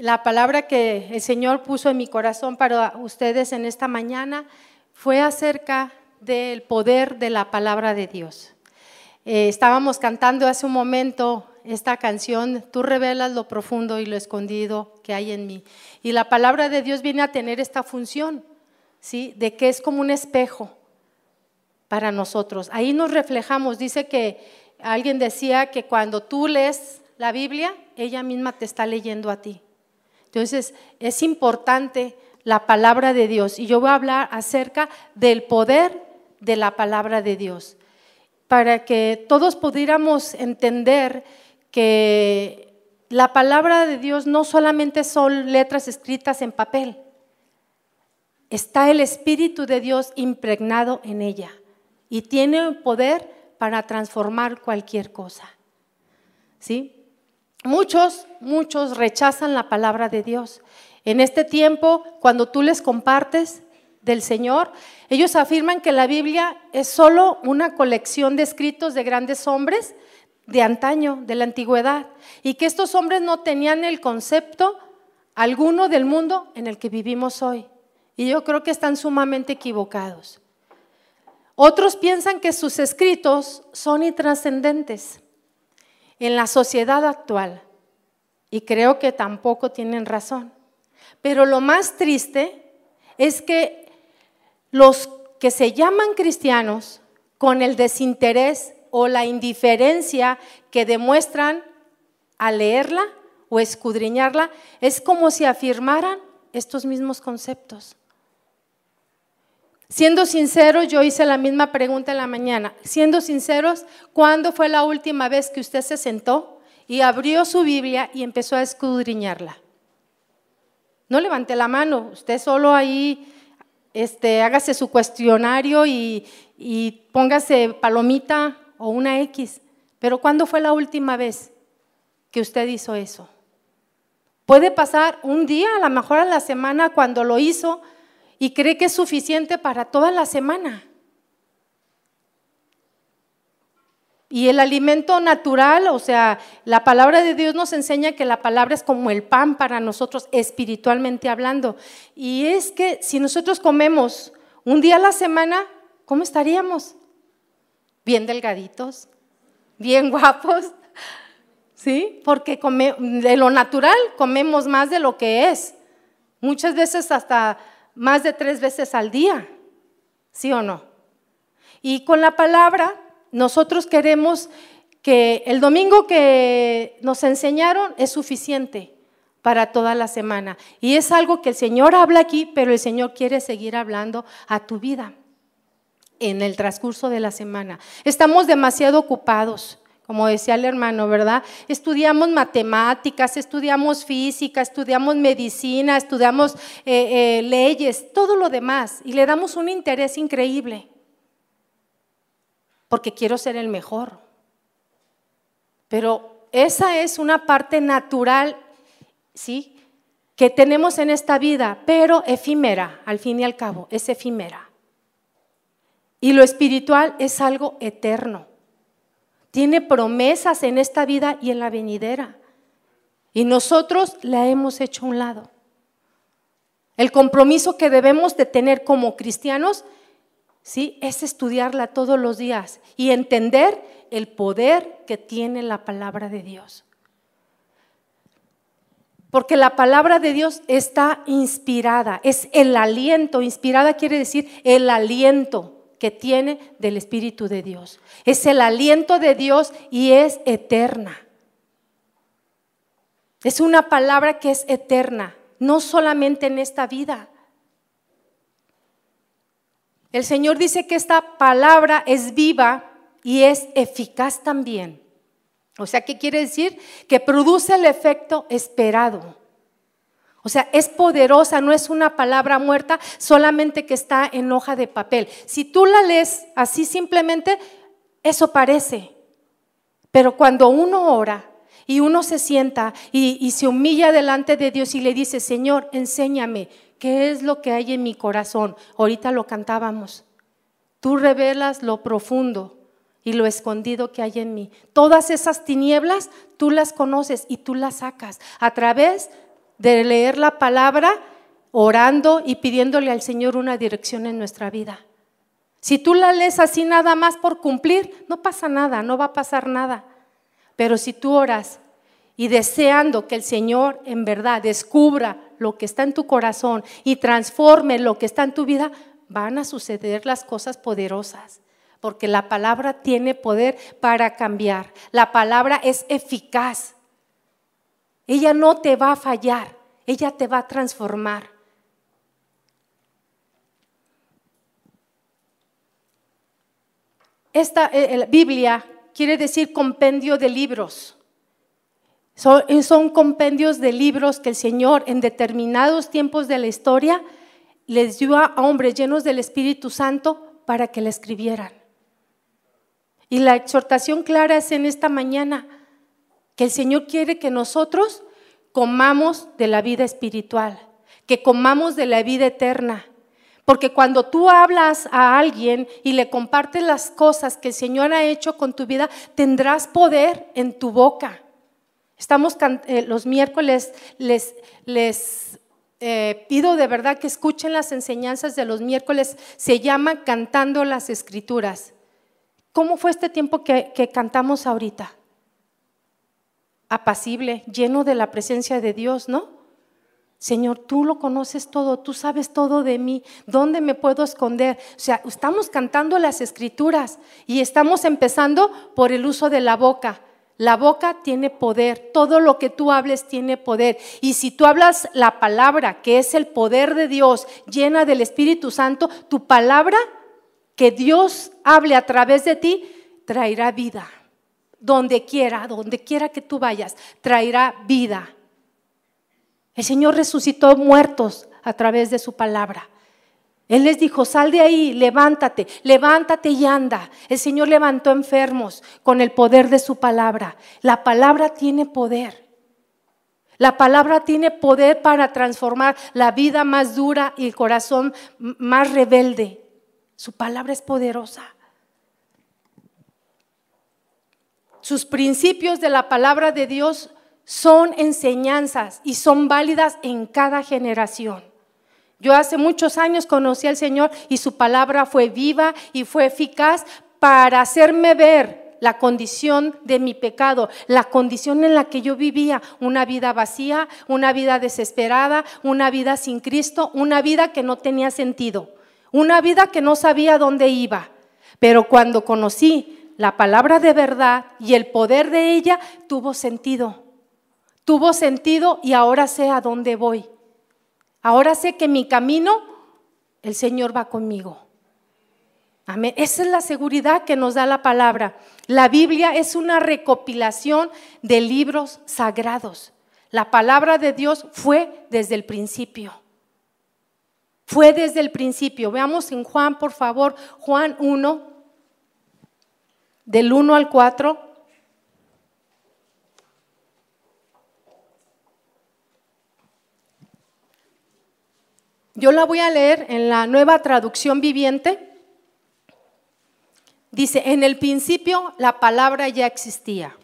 la palabra que el Señor puso en mi corazón para ustedes en esta mañana fue acerca del poder de la palabra de Dios. Eh, estábamos cantando hace un momento esta canción, tú revelas lo profundo y lo escondido que hay en mí. Y la palabra de Dios viene a tener esta función, ¿sí? De que es como un espejo para nosotros. Ahí nos reflejamos. Dice que alguien decía que cuando tú lees la Biblia, ella misma te está leyendo a ti. Entonces, es importante la palabra de Dios y yo voy a hablar acerca del poder de la palabra de Dios, para que todos pudiéramos entender que la palabra de Dios no solamente son letras escritas en papel, está el Espíritu de Dios impregnado en ella y tiene poder para transformar cualquier cosa. ¿Sí? Muchos, muchos rechazan la palabra de Dios. En este tiempo, cuando tú les compartes del Señor, ellos afirman que la Biblia es solo una colección de escritos de grandes hombres de antaño, de la antigüedad, y que estos hombres no tenían el concepto alguno del mundo en el que vivimos hoy. Y yo creo que están sumamente equivocados. Otros piensan que sus escritos son intrascendentes en la sociedad actual. Y creo que tampoco tienen razón. Pero lo más triste es que los que se llaman cristianos, con el desinterés o la indiferencia que demuestran al leerla o escudriñarla, es como si afirmaran estos mismos conceptos. Siendo sinceros, yo hice la misma pregunta en la mañana. Siendo sinceros, ¿cuándo fue la última vez que usted se sentó y abrió su Biblia y empezó a escudriñarla? No levante la mano, usted solo ahí este, hágase su cuestionario y, y póngase palomita o una X. Pero ¿cuándo fue la última vez que usted hizo eso? Puede pasar un día, a lo mejor a la semana, cuando lo hizo, y cree que es suficiente para toda la semana. Y el alimento natural, o sea, la palabra de Dios nos enseña que la palabra es como el pan para nosotros espiritualmente hablando. Y es que si nosotros comemos un día a la semana, ¿cómo estaríamos? Bien delgaditos, bien guapos, ¿sí? Porque de lo natural comemos más de lo que es. Muchas veces hasta más de tres veces al día, ¿sí o no? Y con la palabra, nosotros queremos que el domingo que nos enseñaron es suficiente para toda la semana. Y es algo que el Señor habla aquí, pero el Señor quiere seguir hablando a tu vida en el transcurso de la semana. Estamos demasiado ocupados como decía el hermano, ¿verdad? Estudiamos matemáticas, estudiamos física, estudiamos medicina, estudiamos eh, eh, leyes, todo lo demás, y le damos un interés increíble, porque quiero ser el mejor. Pero esa es una parte natural, ¿sí? Que tenemos en esta vida, pero efímera, al fin y al cabo, es efímera. Y lo espiritual es algo eterno. Tiene promesas en esta vida y en la venidera. Y nosotros la hemos hecho a un lado. El compromiso que debemos de tener como cristianos, ¿sí? Es estudiarla todos los días y entender el poder que tiene la palabra de Dios. Porque la palabra de Dios está inspirada, es el aliento. Inspirada quiere decir el aliento que tiene del Espíritu de Dios. Es el aliento de Dios y es eterna. Es una palabra que es eterna, no solamente en esta vida. El Señor dice que esta palabra es viva y es eficaz también. O sea, ¿qué quiere decir? Que produce el efecto esperado. O sea, es poderosa, no es una palabra muerta, solamente que está en hoja de papel. Si tú la lees así simplemente, eso parece. Pero cuando uno ora y uno se sienta y, se humilla delante de Dios y le dice, Señor, enséñame qué es lo que hay en mi corazón. Ahorita lo cantábamos. Tú revelas lo profundo y lo escondido que hay en mí. Todas esas tinieblas tú las conoces y tú las sacas a través de leer la palabra, orando y pidiéndole al Señor una dirección en nuestra vida. Si tú la lees así nada más por cumplir, no pasa nada, no va a pasar nada. Pero si tú oras y deseando que el Señor en verdad descubra lo que está en tu corazón y transforme lo que está en tu vida, van a suceder las cosas poderosas. Porque la palabra tiene poder para cambiar. La palabra es eficaz. Ella no te va a fallar, ella te va a transformar. Esta eh, Biblia quiere decir compendio de libros. Son, eh, son, compendios de libros que el Señor en determinados tiempos de la historia les dio a hombres llenos del Espíritu Santo para que la escribieran. Y la exhortación clara es en esta mañana que el Señor quiere que nosotros comamos de la vida espiritual, que comamos de la vida eterna. Porque cuando tú hablas a alguien y le compartes las cosas que el Señor ha hecho con tu vida, tendrás poder en tu boca. Estamos eh, los miércoles, les, les eh, pido de verdad que escuchen las enseñanzas de los miércoles, se llama Cantando las Escrituras. ¿Cómo fue este tiempo que cantamos ahorita? Apacible, lleno de la presencia de Dios, ¿no? Señor, tú lo conoces todo, tú sabes todo de mí, ¿dónde me puedo esconder? O sea, estamos cantando las escrituras y estamos empezando por el uso de la boca. La boca tiene poder, todo lo que tú hables tiene poder. Y si tú hablas la palabra, que es el poder de Dios, llena del Espíritu Santo, tu palabra, que Dios hable a través de ti, traerá vida donde quiera, donde quiera que tú vayas, traerá vida. El Señor resucitó muertos a través de su palabra. Él les dijo, sal de ahí, levántate, levántate y anda. El Señor levantó enfermos con el poder de su palabra. La palabra tiene poder. La palabra tiene poder para transformar la vida más dura y el corazón más rebelde. Su palabra es poderosa. Sus principios de la palabra de Dios son enseñanzas y son válidas en cada generación. Yo hace muchos años conocí al Señor y su palabra fue viva y fue eficaz para hacerme ver la condición de mi pecado, la condición en la que yo vivía, una vida vacía, una vida desesperada, una vida sin Cristo, una vida que no tenía sentido, una vida que no sabía dónde iba. Pero cuando conocí la palabra de verdad y el poder de ella tuvo sentido. Tuvo sentido y ahora sé a dónde voy. Ahora sé que mi camino, el Señor va conmigo. Amén. Esa es la seguridad que nos da la palabra. La Biblia es una recopilación de libros sagrados. La palabra de Dios fue desde el principio. Fue desde el principio. Veamos en Juan, por favor, Juan 1, del 1 al 4. Yo la voy a leer en la nueva traducción viviente. Dice, en el principio la palabra ya existía.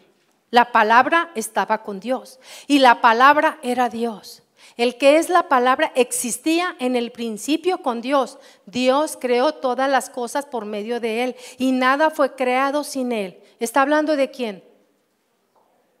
La palabra estaba con Dios y la palabra era Dios. El que es la palabra existía en el principio con Dios. Dios creó todas las cosas por medio de Él y nada fue creado sin Él. ¿Está hablando de quién?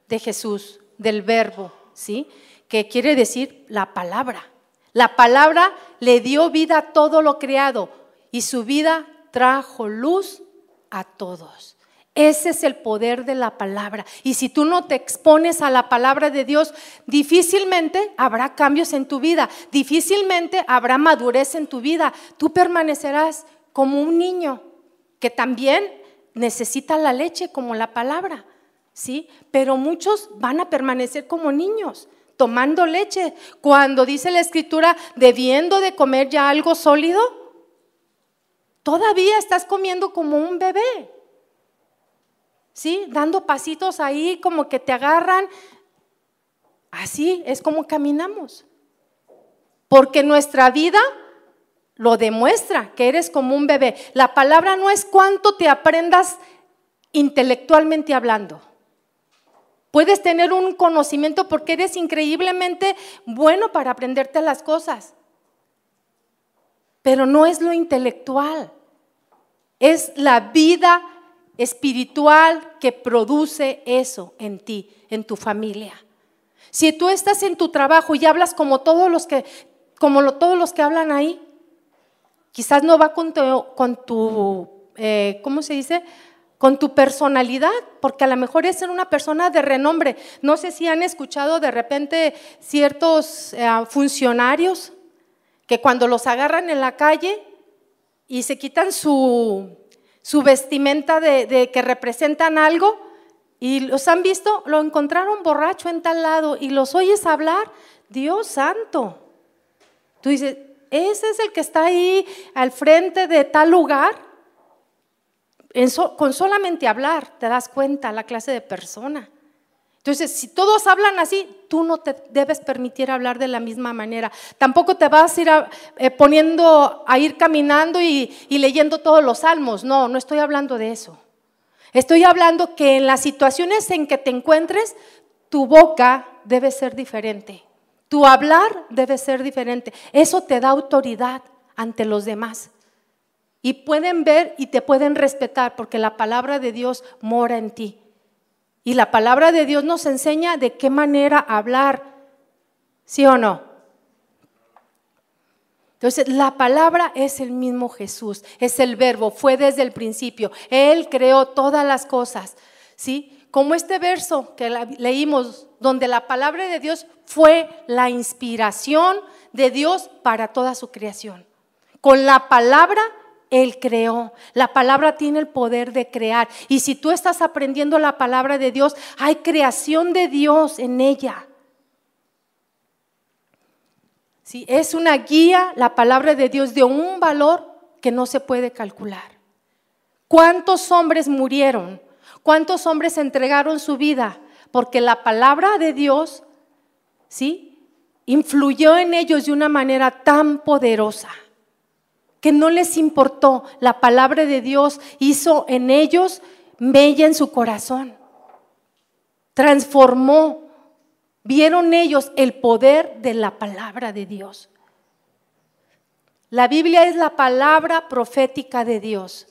De Jesús, del verbo, ¿sí? Que quiere decir la palabra. La palabra le dio vida a todo lo creado y su vida trajo luz a todos. Ese es el poder de la palabra. Y si tú no te expones a la palabra de Dios, difícilmente habrá cambios en tu vida, difícilmente habrá madurez en tu vida. Tú permanecerás como un niño que también necesita la leche como la palabra, ¿sí? Pero muchos van a permanecer como niños. tomando leche, cuando dice la escritura, debiendo de comer ya algo sólido, todavía estás comiendo como un bebé. ¿Sí? Dando pasitos ahí como que te agarran. Así es como caminamos. Porque nuestra vida lo demuestra, que eres como un bebé. La palabra no es cuánto te aprendas intelectualmente hablando. Puedes tener un conocimiento porque eres increíblemente bueno para aprenderte las cosas. Pero no es lo intelectual. Es la vida espiritual que produce eso en ti, en tu familia. Si tú estás en tu trabajo y hablas como todos los que, como todos los que hablan ahí, quizás no va con tu, con tu eh, ¿cómo se dice? con tu personalidad, porque a lo mejor es ser una persona de renombre. No sé si han escuchado de repente ciertos eh, funcionarios que cuando los agarran en la calle y se quitan su, su vestimenta de, que representan algo y los han visto, lo encontraron borracho en tal lado y los oyes hablar, Dios santo. Tú dices, ese es el que está ahí al frente de tal lugar con solamente hablar te das cuenta la clase de persona. Entonces, si todos hablan así, tú no te debes permitir hablar de la misma manera. Tampoco te vas a ir eh, poniendo a ir caminando y, y leyendo todos los salmos. No, no estoy hablando de eso. Estoy hablando que en las situaciones en que te encuentres, tu boca debe ser diferente. Tu hablar debe ser diferente. Eso te da autoridad ante los demás. Y pueden ver y te pueden respetar porque la palabra de Dios mora en ti. Y la palabra de Dios nos enseña de qué manera hablar, ¿sí o no? Entonces, la palabra es el mismo Jesús, es el verbo, fue desde el principio. Él creó todas las cosas, ¿sí? Como este verso que leímos, donde la palabra de Dios fue la inspiración de Dios para toda su creación. Con la palabra él creó. La palabra tiene el poder de crear. Y si tú estás aprendiendo la palabra de Dios, hay creación de Dios en ella. Si es una guía, la palabra de Dios de un valor que no se puede calcular. ¿Cuántos hombres murieron? ¿Cuántos hombres entregaron su vida? Porque la palabra de Dios, ¿sí? Influyó en ellos de una manera tan poderosa que no les importó. La palabra de Dios hizo en ellos mella en su corazón. Transformó. Vieron ellos el poder de la palabra de Dios. La Biblia es la palabra profética de Dios.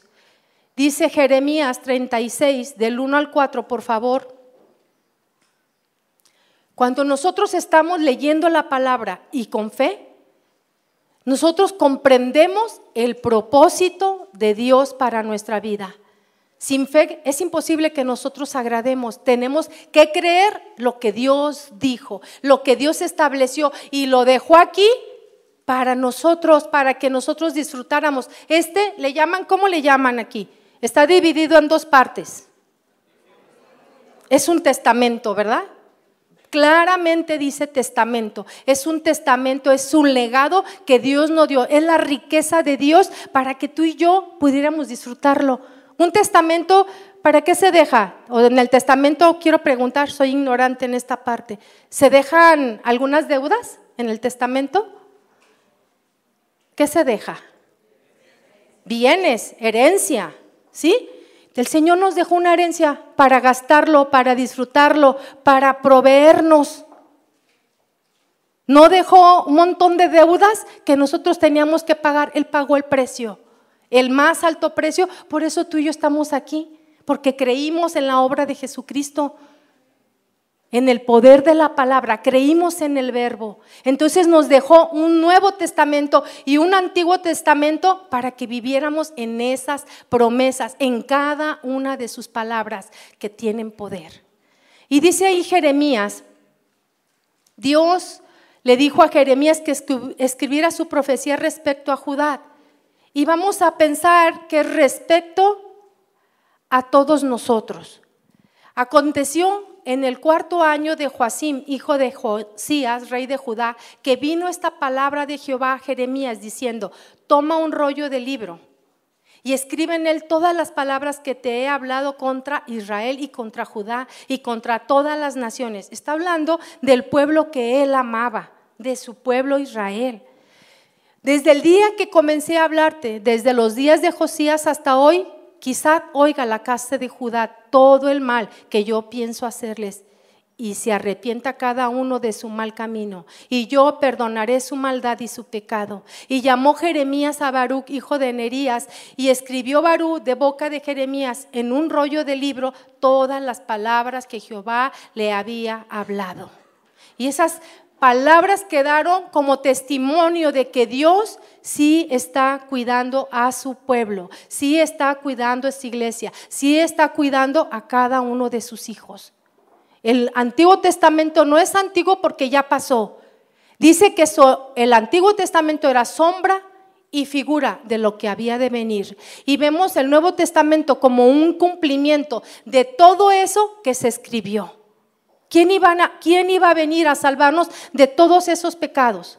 Dice Jeremías 36, del 1 al 4, por favor. Cuando nosotros estamos leyendo la palabra y con fe, nosotros comprendemos el propósito de Dios para nuestra vida. Sin fe es imposible que nosotros agrademos. Tenemos que creer lo que Dios dijo, lo que Dios estableció y lo dejó aquí para nosotros, para que nosotros disfrutáramos. Este le llaman, ¿cómo le llaman aquí? Está dividido en dos partes. Es un testamento, ¿verdad? Claramente dice testamento. Es un testamento, es un legado que Dios nos dio. Es la riqueza de Dios para que tú y yo pudiéramos disfrutarlo. Un testamento, ¿para qué se deja? O en el testamento, quiero preguntar, soy ignorante en esta parte. ¿Se dejan algunas deudas en el testamento? ¿Qué se deja? Bienes, herencia, ¿sí? El Señor nos dejó una herencia para gastarlo, para disfrutarlo, para proveernos. No dejó un montón de deudas que nosotros teníamos que pagar. Él pagó el precio, el más alto precio. Por eso tú y yo estamos aquí, porque creímos en la obra de Jesucristo en el poder de la palabra, creímos en el verbo. Entonces nos dejó un Nuevo Testamento y un Antiguo Testamento para que viviéramos en esas promesas, en cada una de sus palabras que tienen poder. Y dice ahí Jeremías, Dios le dijo a Jeremías que escribiera su profecía respecto a Judá. Y vamos a pensar que respecto a todos nosotros. Aconteció en el cuarto año de Joacim, hijo de Josías, rey de Judá, que vino esta palabra de Jehová a Jeremías diciendo, toma un rollo de libro y escribe en él todas las palabras que te he hablado contra Israel y contra Judá y contra todas las naciones. Está hablando del pueblo que él amaba, de su pueblo Israel. Desde el día que comencé a hablarte, desde los días de Josías hasta hoy, quizá oiga la casa de Judá todo el mal que yo pienso hacerles y se arrepienta cada uno de su mal camino, y yo perdonaré su maldad y su pecado. Y llamó Jeremías a Baruch, hijo de Nerías, y escribió Baruch de boca de Jeremías en un rollo de libro todas las palabras que Jehová le había hablado. Y esas palabras quedaron como testimonio de que Dios sí está cuidando a su pueblo, sí está cuidando a esa iglesia, sí está cuidando a cada uno de sus hijos. El Antiguo Testamento no es antiguo porque ya pasó. Dice que el Antiguo Testamento era sombra y figura de lo que había de venir. Y vemos el Nuevo Testamento como un cumplimiento de todo eso que se escribió. ¿Quién iba a, quién iba a venir a salvarnos de todos esos pecados?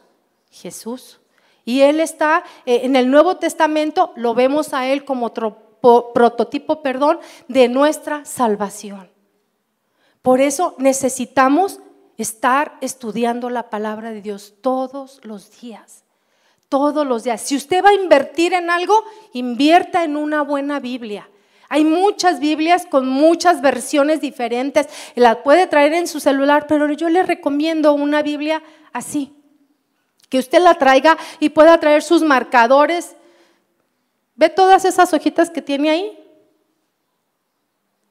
Jesús. Y Él está eh, en el Nuevo Testamento, lo vemos a Él como prototipo, perdón, de nuestra salvación. Por eso necesitamos estar estudiando la palabra de Dios todos los días. Todos los días. Si usted va a invertir en algo, invierta en una buena Biblia. Hay muchas Biblias con muchas versiones diferentes. La puede traer en su celular, pero yo le recomiendo una Biblia así. Que usted la traiga y pueda traer sus marcadores. ¿Ve todas esas hojitas que tiene ahí?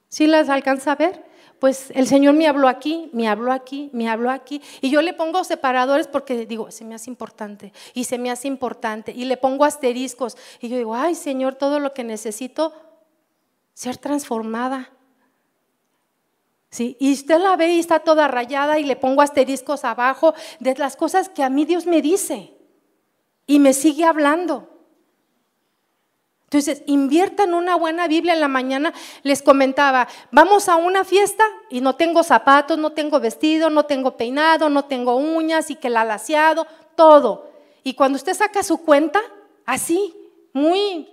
¿Sí las alcanza a ver? pues el Señor me habló aquí, me habló aquí, me habló aquí. Y yo le pongo separadores porque digo, se me hace importante y se me hace importante. Y le pongo asteriscos. Y yo digo, ay Señor, todo lo que necesito, ser transformada. ¿Sí? Y usted la ve y está toda rayada y le pongo asteriscos abajo de las cosas que a mí Dios me dice. Y me sigue hablando. Entonces, inviertan una buena Biblia en la mañana. Les comentaba, vamos a una fiesta y no tengo zapatos, no tengo vestido, no tengo peinado, no tengo uñas y que la laseado, todo. Y cuando usted saca su cuenta, así, muy,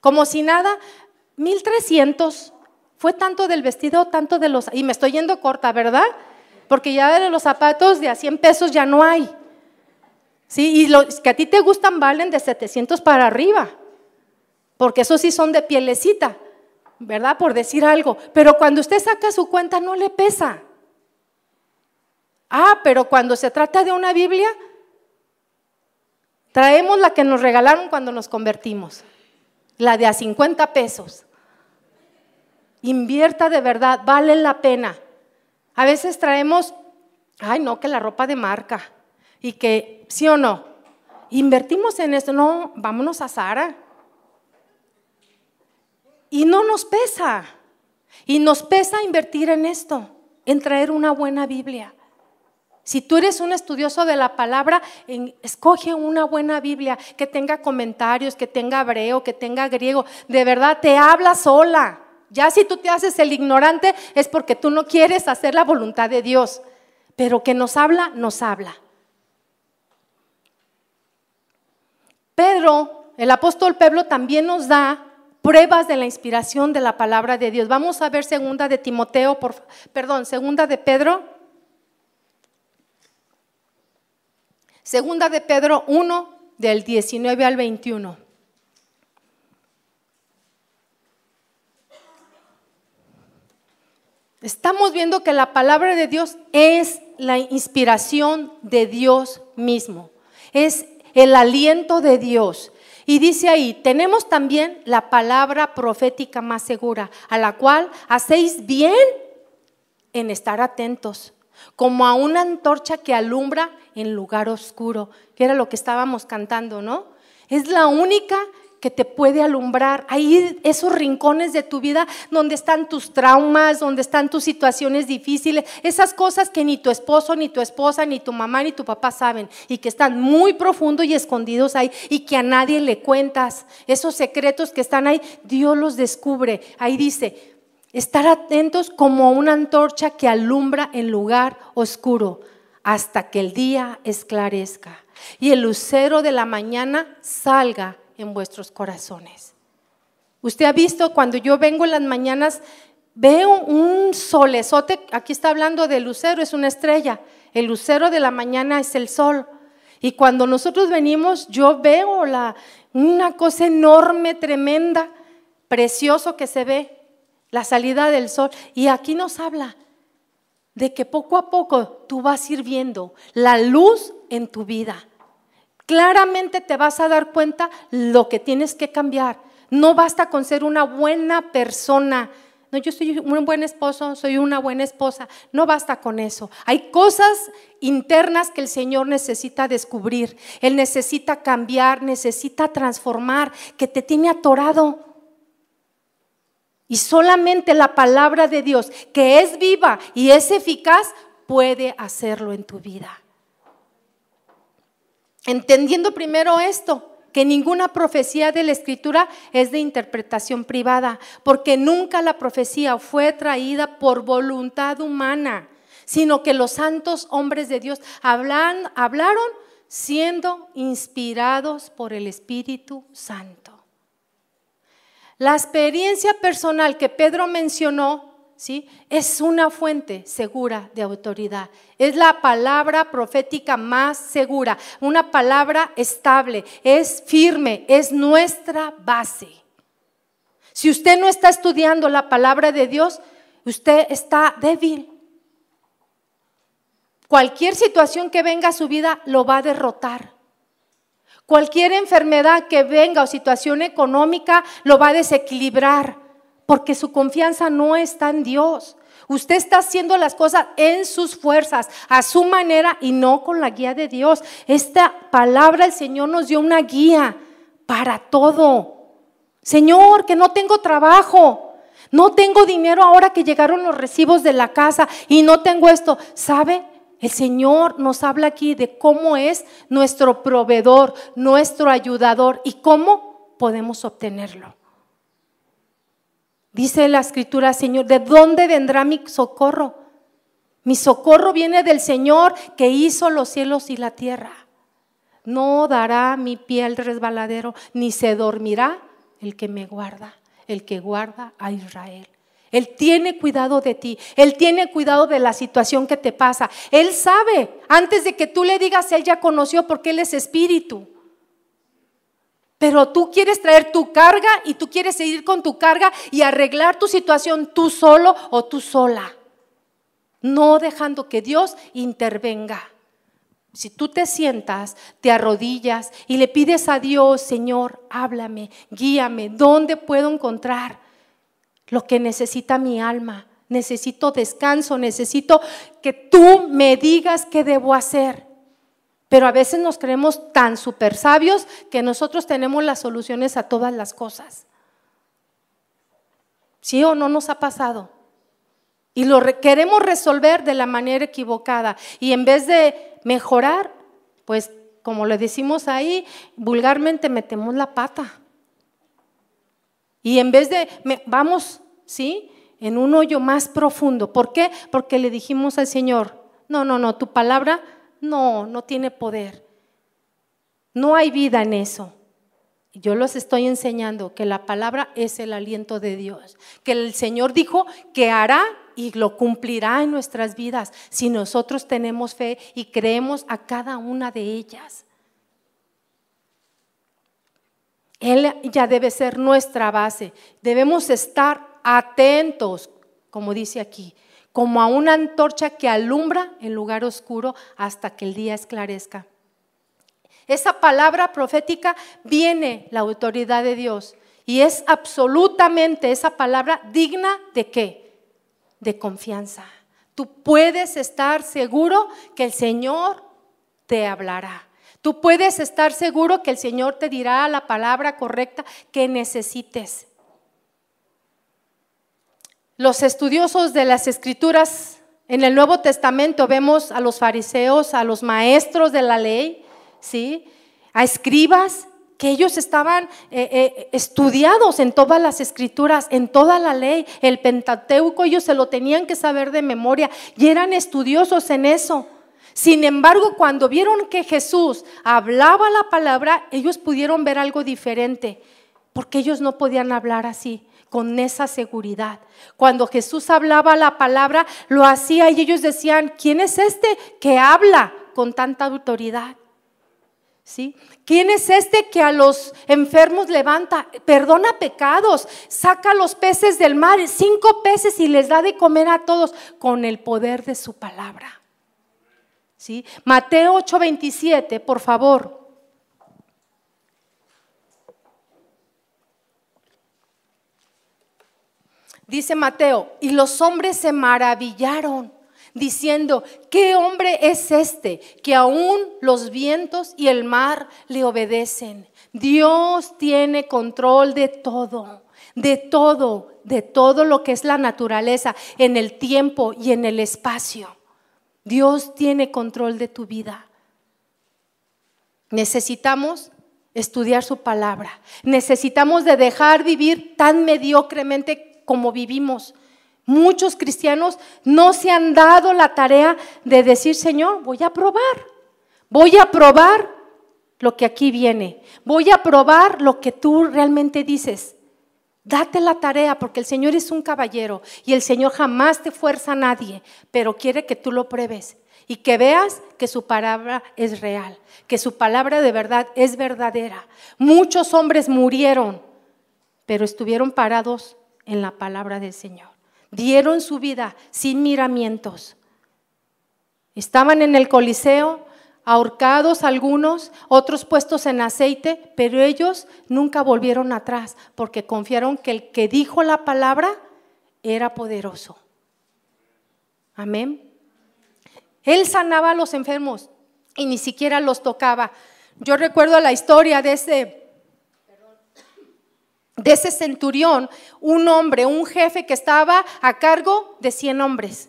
como si nada, 1300. Fue tanto del vestido, tanto de los... Y me estoy yendo corta, ¿verdad? Porque ya de los zapatos de a 100 pesos ya no hay. Sí, y los que a ti te gustan valen de 700 para arriba porque esos sí son de pielecita, ¿verdad? Por decir algo. Pero cuando usted saca su cuenta no le pesa. Ah, pero cuando se trata de una Biblia, traemos la que nos regalaron cuando nos convertimos, la de a 50 pesos. Invierta de verdad, vale la pena. A veces traemos, ay no, que la ropa de marca y que, sí o no, invertimos en esto, no, vámonos a Sara. Y no nos pesa. Y nos pesa invertir en esto, en traer una buena Biblia. Si tú eres un estudioso de la palabra, escoge una buena Biblia que tenga comentarios, que tenga hebreo, que tenga griego. De verdad, te habla sola. Ya si tú te haces el ignorante es porque tú no quieres hacer la voluntad de Dios. Pero que nos habla, nos habla. Pedro, el apóstol Pedro también nos da pruebas de la inspiración de la palabra de Dios. Vamos a ver segunda de Timoteo, por, perdón, segunda de Pedro. Segunda de Pedro 1, del 19 al 21. Estamos viendo que la palabra de Dios es la inspiración de Dios mismo, es el aliento de Dios. Y dice ahí, tenemos también la palabra profética más segura, a la cual hacéis bien en estar atentos, como a una antorcha que alumbra en lugar oscuro, que era lo que estábamos cantando, ¿no? Es la única que te puede alumbrar. Ahí esos rincones de tu vida donde están tus traumas, donde están tus situaciones difíciles, esas cosas que ni tu esposo, ni tu esposa, ni tu mamá, ni tu papá saben y que están muy profundos y escondidos ahí y que a nadie le cuentas. Esos secretos que están ahí, Dios los descubre. Ahí dice, Estar atentos como una antorcha que alumbra en lugar oscuro hasta que el día esclarezca y el lucero de la mañana salga en vuestros corazones. Usted ha visto cuando yo vengo en las mañanas, veo un solezote, aquí está hablando de lucero, es una estrella, el lucero de la mañana es el sol. Y cuando nosotros venimos, yo veo la, una cosa enorme, tremenda, precioso que se ve, la salida del sol. Y aquí nos habla de que poco a poco tú vas ir viendo la luz en tu vida. Claramente te vas a dar cuenta lo que tienes que cambiar. No basta con ser una buena persona. No, yo soy un buen esposo, soy una buena esposa. No basta con eso. Hay cosas internas que el Señor necesita descubrir. Él necesita cambiar, necesita transformar, que te tiene atorado. Y solamente la palabra de Dios, que es viva y es eficaz, puede hacerlo en tu vida. Entendiendo primero esto, que ninguna profecía de la escritura es de interpretación privada, porque nunca la profecía fue traída por voluntad humana, sino que los santos hombres de Dios hablan, hablaron siendo inspirados por el Espíritu Santo. La experiencia personal que Pedro mencionó Es una fuente segura de autoridad. Es la palabra profética más segura, una palabra estable, es firme, es nuestra base. Si usted no está estudiando la palabra de Dios, usted está débil. Cualquier situación que venga a su vida lo va a derrotar. Cualquier enfermedad que venga o situación económica lo va a desequilibrar porque su confianza no está en Dios. Usted está haciendo las cosas en sus fuerzas, a su manera y no con la guía de Dios. Esta palabra el Señor nos dio una guía para todo. Señor, que no tengo trabajo. No tengo dinero ahora que llegaron los recibos de la casa y no tengo esto. ¿Sabe? El Señor nos habla aquí de cómo es nuestro proveedor, nuestro ayudador y cómo podemos obtenerlo. Dice la escritura, Señor, ¿de dónde vendrá mi socorro? Mi socorro viene del Señor que hizo los cielos y la tierra. No dará mi pie al resbaladero, ni se dormirá el que me guarda, el que guarda a Israel. Él tiene cuidado de ti, Él tiene cuidado de la situación que te pasa. Él sabe, antes de que tú le digas, Él ya conoció porque Él es espíritu. Pero tú quieres traer tu carga y tú quieres seguir con tu carga y arreglar tu situación tú solo o tú sola. No dejando que Dios intervenga. Si tú te sientas, te arrodillas y le pides a Dios, Señor, háblame, guíame, ¿dónde puedo encontrar lo que necesita mi alma? Necesito descanso, necesito que tú me digas qué debo hacer. Pero a veces nos creemos tan super sabios que nosotros tenemos las soluciones a todas las cosas. ¿Sí o no nos ha pasado? Y lo queremos resolver de la manera equivocada. Y en vez de mejorar, pues como le decimos ahí, vulgarmente metemos la pata. Y en vez de, vamos, ¿sí? En un hoyo más profundo. ¿Por qué? Porque le dijimos al Señor, no, no, no, tu palabra no, no tiene poder. No hay vida en eso. Yo los estoy enseñando que la palabra es el aliento de Dios, que el Señor dijo que hará y lo cumplirá en nuestras vidas si nosotros tenemos fe y creemos a cada una de ellas. Él ya debe ser nuestra base. Debemos estar atentos, como dice aquí, como a una antorcha que alumbra en lugar oscuro hasta que el día esclarezca. Esa palabra profética viene la autoridad de Dios y es absolutamente esa palabra digna de qué? De confianza. Tú puedes estar seguro que el Señor te hablará. Tú puedes estar seguro que el Señor te dirá la palabra correcta que necesites. Los estudiosos de las escrituras en el Nuevo Testamento vemos a los fariseos, a los maestros de la ley, ¿sí? A escribas que ellos estaban eh, eh, estudiados en todas las escrituras, en toda la ley, el Pentateuco, ellos se lo tenían que saber de memoria y eran estudiosos en eso. Sin embargo, cuando vieron que Jesús hablaba la palabra, ellos pudieron ver algo diferente, porque ellos no podían hablar así, con esa seguridad. Cuando Jesús hablaba la palabra, lo hacía y ellos decían, ¿quién es este que habla con tanta autoridad? ¿Sí? ¿Quién es este que a los enfermos levanta, perdona pecados, saca los peces del mar, cinco peces y les da de comer a todos con el poder de su palabra? ¿Sí? Mateo 8:27, por favor. Dice Mateo, y los hombres se maravillaron diciendo, ¿qué hombre es este que aún los vientos y el mar le obedecen? Dios tiene control de todo, de todo, de todo lo que es la naturaleza, en el tiempo y en el espacio. Dios tiene control de tu vida. Necesitamos estudiar su palabra. Necesitamos de dejar vivir tan mediocremente como vivimos. Muchos cristianos no se han dado la tarea de decir, Señor, voy a probar, voy a probar lo que aquí viene, voy a probar lo que tú realmente dices. Date la tarea porque el Señor es un caballero y el Señor jamás te fuerza a nadie, pero quiere que tú lo pruebes y que veas que su palabra es real, que su palabra de verdad es verdadera. Muchos hombres murieron, pero estuvieron parados en la palabra del Señor dieron su vida sin miramientos. Estaban en el Coliseo, ahorcados algunos, otros puestos en aceite, pero ellos nunca volvieron atrás porque confiaron que el que dijo la palabra era poderoso. Amén. Él sanaba a los enfermos y ni siquiera los tocaba. Yo recuerdo la historia de ese de ese centurión un hombre, un jefe que estaba a cargo de 100 hombres.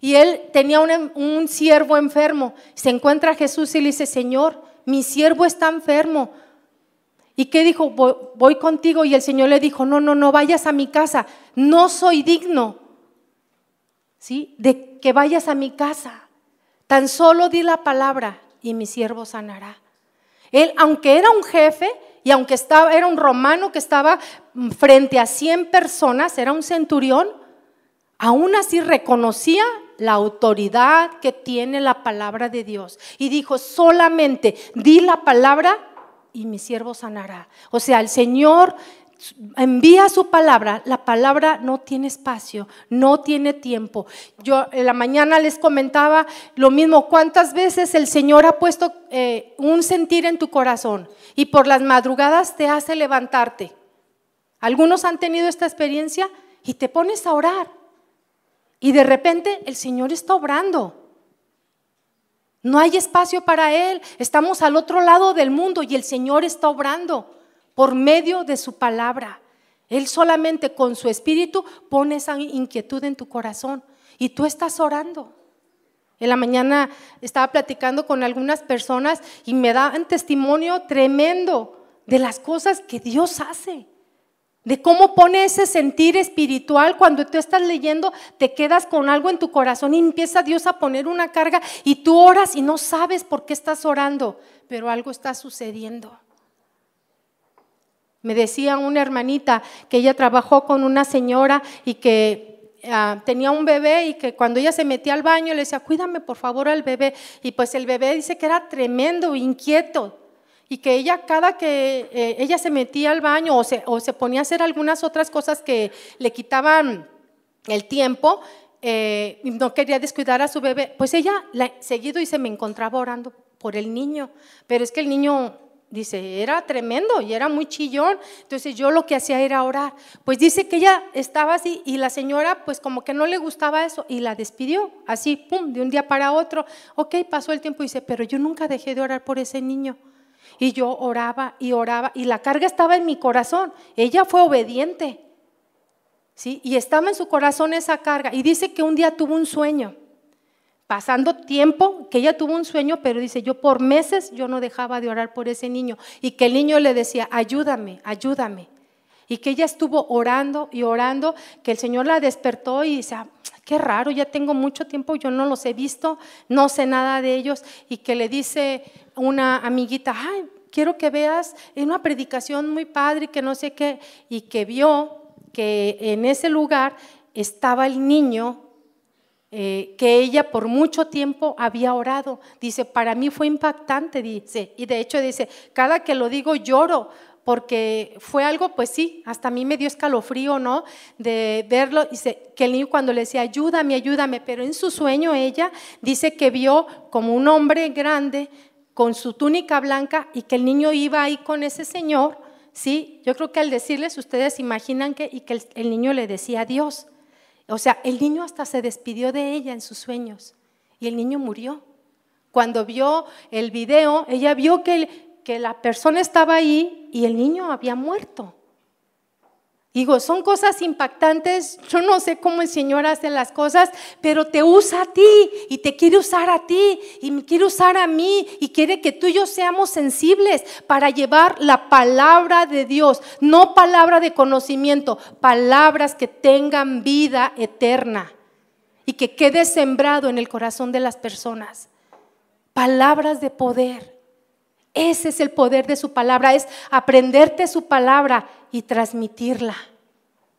Y él tenía un, siervo enfermo. Se encuentra a Jesús y le dice, Señor, mi siervo está enfermo. ¿Y qué dijo? Voy, voy, contigo. Y el Señor le dijo, no, no, no vayas a mi casa. No soy digno, ¿sí? De que vayas a mi casa. Tan solo di la palabra y mi siervo sanará. Él, aunque era un jefe, y aunque estaba, era un romano que estaba frente a 100 personas, era un centurión, aún así reconocía la autoridad que tiene la palabra de Dios. Y dijo, solamente di la palabra y mi siervo sanará. O sea, el Señor envía su palabra, la palabra no tiene espacio, no tiene tiempo. Yo en la mañana les comentaba lo mismo, cuántas veces el Señor ha puesto eh, un sentir en tu corazón y por las madrugadas te hace levantarte. Algunos han tenido esta experiencia y te pones a orar y de repente el Señor está obrando. No hay espacio para Él, estamos al otro lado del mundo y el Señor está obrando por medio de su palabra. Él solamente con su espíritu pone esa inquietud en tu corazón y tú estás orando. En la mañana estaba platicando con algunas personas y me daban testimonio tremendo de las cosas que Dios hace, de cómo pone ese sentir espiritual cuando tú estás leyendo, te quedas con algo en tu corazón y empieza Dios a poner una carga y tú oras y no sabes por qué estás orando, pero algo está sucediendo. Me decía una hermanita que ella trabajó con una señora y que ah, tenía un bebé y que cuando ella se metía al baño le decía, cuídame por favor al bebé. Y pues el bebé dice que era tremendo, inquieto. Y que ella cada que eh, ella se metía al baño o se, o se ponía a hacer algunas otras cosas que le quitaban el tiempo, eh, no quería descuidar a su bebé, pues ella seguido y se me encontraba orando por el niño. Pero es que el niño Dice, era tremendo y era muy chillón. Entonces yo lo que hacía era orar. Pues dice que ella estaba así y la señora pues como que no le gustaba eso y la despidió. Así, pum, de un día para otro. Ok, pasó el tiempo y dice, pero yo nunca dejé de orar por ese niño. Y yo oraba y oraba y la carga estaba en mi corazón. Ella fue obediente. ¿Sí? Y estaba en su corazón esa carga. Y dice que un día tuvo un sueño. Pasando tiempo, que ella tuvo un sueño, pero dice, yo por meses yo no dejaba de orar por ese niño y que el niño le decía, ayúdame, ayúdame. Y que ella estuvo orando y orando, que el Señor la despertó y dice, ah, qué raro, ya tengo mucho tiempo, yo no los he visto, no sé nada de ellos. Y que le dice una amiguita, ay, quiero que veas en una predicación muy padre, que no sé qué, y que vio que en ese lugar estaba el niño eh, que ella por mucho tiempo había orado. Dice, para mí fue impactante, dice, y de hecho dice, cada que lo digo lloro, porque fue algo, pues sí, hasta a mí me dio escalofrío, ¿no? De verlo, dice, que el niño cuando le decía, ayúdame, ayúdame, pero en su sueño ella dice que vio como un hombre grande con su túnica blanca y que el niño iba ahí con ese señor, ¿sí? Yo creo que al decirles, ustedes imaginan que, y que el, el niño le decía adiós. O sea, el niño hasta se despidió de ella en sus sueños y el niño murió. Cuando vio el video, ella vio que, la persona estaba ahí y el niño había muerto. Digo, son cosas impactantes. Yo no sé cómo el Señor hace las cosas, pero te usa a ti y te quiere usar a ti y me quiere usar a mí y quiere que tú y yo seamos sensibles para llevar la palabra de Dios, no palabra de conocimiento, palabras que tengan vida eterna y que quede sembrado en el corazón de las personas. Palabras de poder. Ese es el poder de su palabra, es aprenderte su palabra y transmitirla,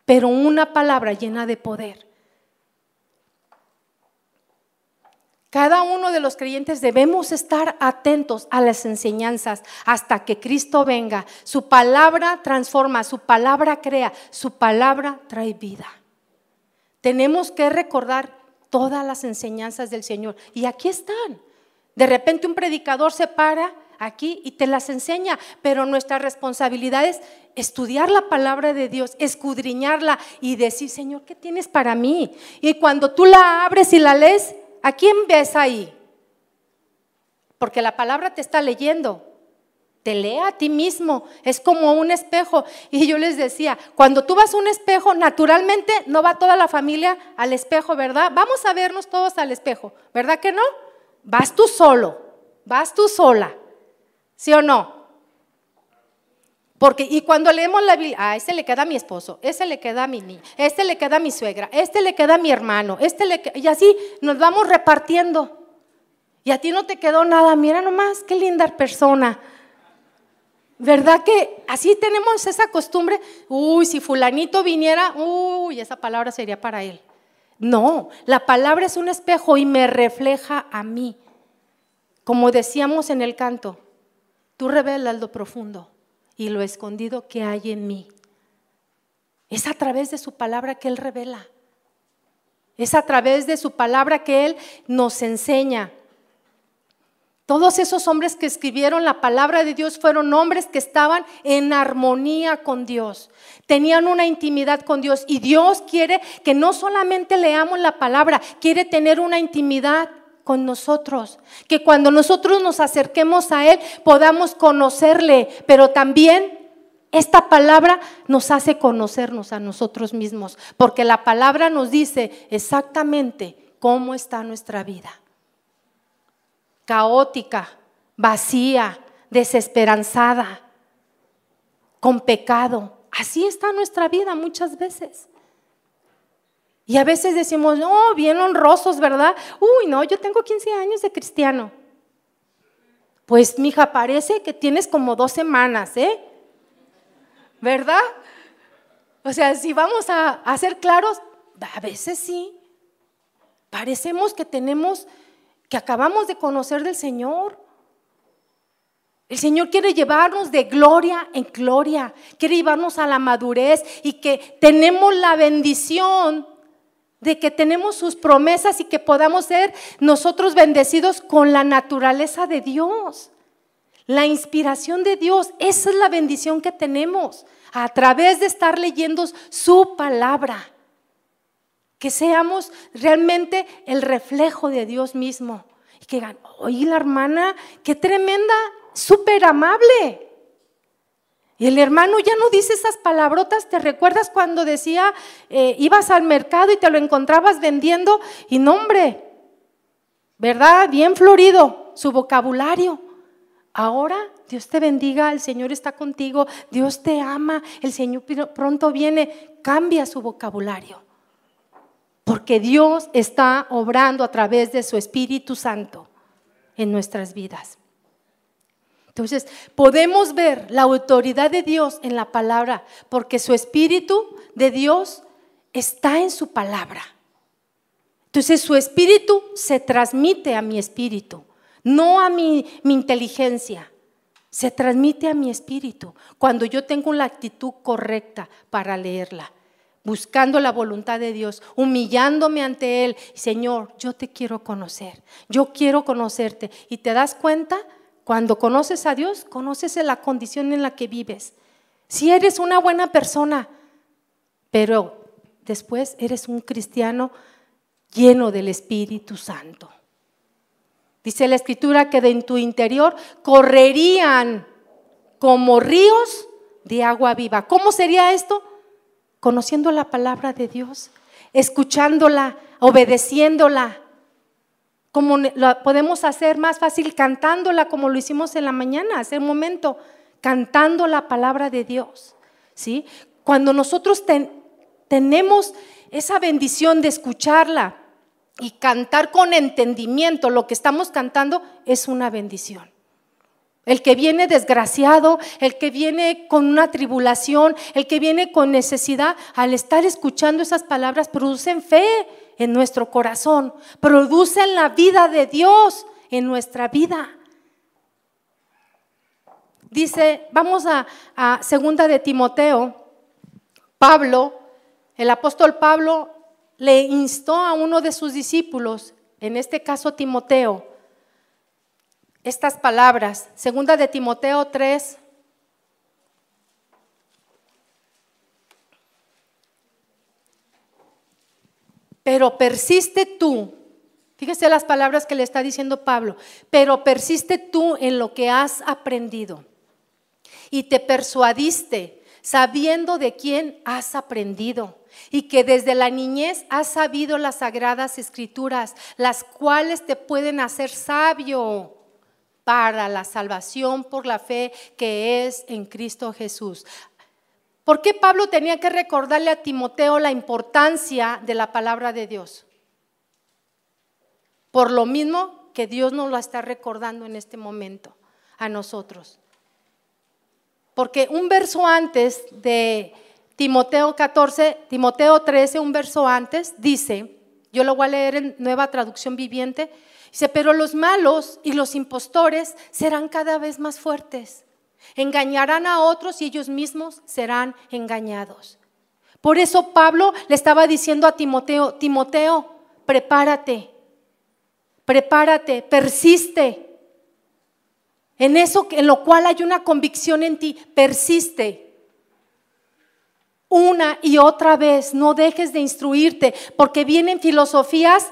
pero una palabra llena de poder. Cada uno de los creyentes debemos estar atentos a las enseñanzas hasta que Cristo venga. Su palabra transforma, su palabra crea, su palabra trae vida. Tenemos que recordar todas las enseñanzas del Señor. Y aquí están. De repente un predicador se para aquí y te las enseña, pero nuestra responsabilidad es estudiar la palabra de Dios, escudriñarla y decir, Señor, ¿qué tienes para mí? Y cuando tú la abres y la lees, ¿a quién ves ahí? Porque la palabra te está leyendo. Te lee a ti mismo, es como un espejo. Y yo les decía, cuando tú vas a un espejo, naturalmente no va toda la familia al espejo, ¿verdad? Vamos a vernos todos al espejo, ¿verdad que no? Vas tú solo, vas tú sola. ¿Sí o no? Porque, y cuando leemos la Biblia, a este le queda a mi esposo, este le queda a mi niña, este le queda a mi suegra, este le queda a mi hermano, este le y así nos vamos repartiendo. Y a ti no te quedó nada, mira nomás, qué linda persona. ¿Verdad que así tenemos esa costumbre? Uy, si fulanito viniera, uy, esa palabra sería para él. No, la palabra es un espejo y me refleja a mí. Como decíamos en el canto, Tú revelas lo profundo y lo escondido que hay en mí. Es a través de su palabra que Él revela. Es a través de su palabra que Él nos enseña. Todos esos hombres que escribieron la palabra de Dios fueron hombres que estaban en armonía con Dios, tenían una intimidad con Dios y Dios quiere que no solamente leamos la palabra, quiere tener una intimidad con nosotros, que cuando nosotros nos acerquemos a Él podamos conocerle, pero también esta palabra nos hace conocernos a nosotros mismos, porque la palabra nos dice exactamente cómo está nuestra vida. Caótica, vacía, desesperanzada, con pecado. Así está nuestra vida muchas veces. Y a veces decimos, no, bien honrosos, ¿verdad? Uy, no, yo tengo 15 años de cristiano. Pues, mija, parece que tienes como dos semanas, ¿eh? ¿Verdad? O sea, si vamos a, a ser claros, a veces sí. Parecemos que tenemos, que acabamos de conocer del Señor. El Señor quiere llevarnos de gloria en gloria, quiere llevarnos a la madurez y que tenemos la bendición de que tenemos sus promesas y que podamos ser nosotros bendecidos con la naturaleza de Dios. La inspiración de Dios, esa es la bendición que tenemos a través de estar leyendo su palabra. Que seamos realmente el reflejo de Dios mismo. Y que digan, oye, la hermana, qué tremenda, súper amable. Y el hermano ya no dice esas palabrotas. ¿Te recuerdas cuando decía, eh, ibas al mercado y te lo encontrabas vendiendo? Y no, hombre, ¿verdad? Bien florido su vocabulario. Ahora Dios te bendiga, el Señor está contigo, Dios te ama, el Señor pronto viene, cambia su vocabulario. Porque Dios está obrando a través de su Espíritu Santo en nuestras vidas. Entonces, podemos ver la autoridad de Dios en la palabra, porque su Espíritu de Dios está en su palabra. Entonces, su Espíritu se transmite a mi espíritu, no a mi, inteligencia se transmite a mi espíritu cuando yo tengo la actitud correcta para leerla, buscando la voluntad de Dios, humillándome ante Él. Señor, yo te quiero conocer, yo quiero conocerte. Y te das cuenta, cuando conoces a Dios, conoces la condición en la que vives. Si eres una buena persona, pero después eres un cristiano lleno del Espíritu Santo. Dice la escritura que de en tu interior correrían como ríos de agua viva. ¿Cómo sería esto? Conociendo la palabra de Dios, escuchándola, obedeciéndola. Como lo podemos hacer más fácil cantándola como lo hicimos en la mañana, hace un momento, cantando la palabra de Dios. ¿Sí? Cuando nosotros tenemos esa bendición de escucharla, y cantar con entendimiento lo que estamos cantando es una bendición. El que viene desgraciado, el que viene con una tribulación, el que viene con necesidad, al estar escuchando esas palabras, producen fe en nuestro corazón, producen la vida de Dios en nuestra vida. Dice, vamos a, segunda de Timoteo, Pablo, el apóstol Pablo le instó a uno de sus discípulos, en este caso Timoteo, estas palabras, segunda de Timoteo 3, pero persiste tú, fíjese las palabras que le está diciendo Pablo, pero persiste tú en lo que has aprendido y te persuadiste sabiendo de quién has aprendido y que desde la niñez has sabido las sagradas escrituras, las cuales te pueden hacer sabio para la salvación por la fe que es en Cristo Jesús. ¿Por qué Pablo tenía que recordarle a Timoteo la importancia de la palabra de Dios? Por lo mismo que Dios nos lo está recordando en este momento a nosotros. Porque un verso antes de Timoteo 14, Timoteo 13, un verso antes, dice, yo lo voy a leer en nueva traducción viviente, dice, pero los malos y los impostores serán cada vez más fuertes, engañarán a otros y ellos mismos serán engañados. Por eso Pablo le estaba diciendo a Timoteo, Timoteo, prepárate, prepárate, persiste. En eso en lo cual hay una convicción en ti, persiste una y otra vez, no dejes de instruirte, porque vienen filosofías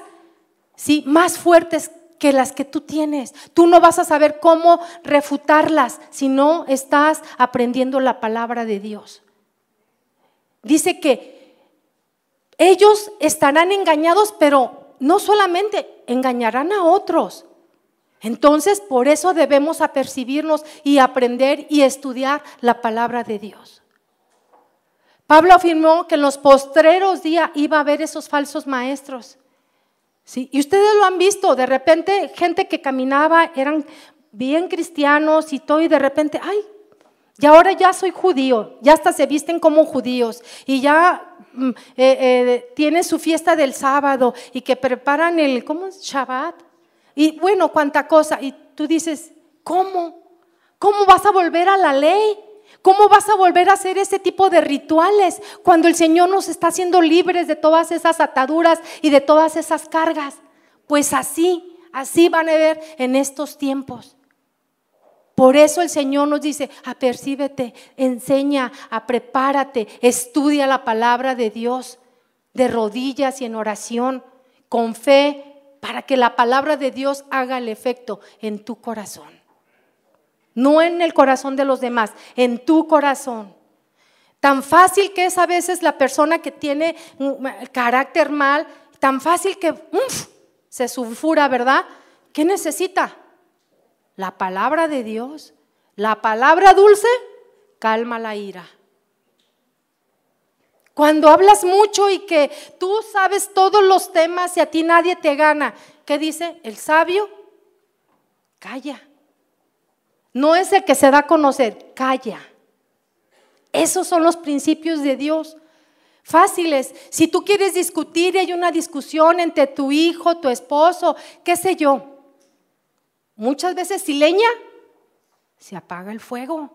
¿sí? más fuertes que las que tú tienes. Tú no vas a saber cómo refutarlas si no estás aprendiendo la palabra de Dios. Dice que ellos estarán engañados, pero no solamente engañarán a otros. Entonces, por eso debemos apercibirnos y aprender y estudiar la palabra de Dios. Pablo afirmó que en los postreros días iba a haber esos falsos maestros. ¿Sí? Y ustedes lo han visto, de repente gente que caminaba eran bien cristianos y todo, y de repente, ay, y ahora ya soy judío, ya hasta se visten como judíos, y ya mm, eh, eh, tienen su fiesta del sábado y que preparan el, ¿cómo es? Shabbat. Y bueno, cuánta cosa. Y tú dices, ¿cómo? ¿Cómo vas a volver a la ley? ¿Cómo vas a volver a hacer ese tipo de rituales cuando el Señor nos está haciendo libres de todas esas ataduras y de todas esas cargas? Pues así, así van a ver en estos tiempos. Por eso el Señor nos dice, apercíbete, enseña, prepárate, estudia la palabra de Dios de rodillas y en oración, con fe, para que la palabra de Dios haga el efecto en tu corazón no en el corazón de los demás, en tu corazón. Tan fácil que es a veces la persona que tiene carácter mal, tan fácil que se sulfura, ¿verdad? ¿Qué necesita? La palabra de Dios. La palabra dulce calma la ira. Cuando hablas mucho y que tú sabes todos los temas y a ti nadie te gana, ¿qué dice? El sabio calla. No es el que se da a conocer, calla. Esos son los principios de Dios. Fáciles. Si tú quieres discutir y hay una discusión entre tu hijo, tu esposo, qué sé yo. Muchas veces si leña, se apaga el fuego.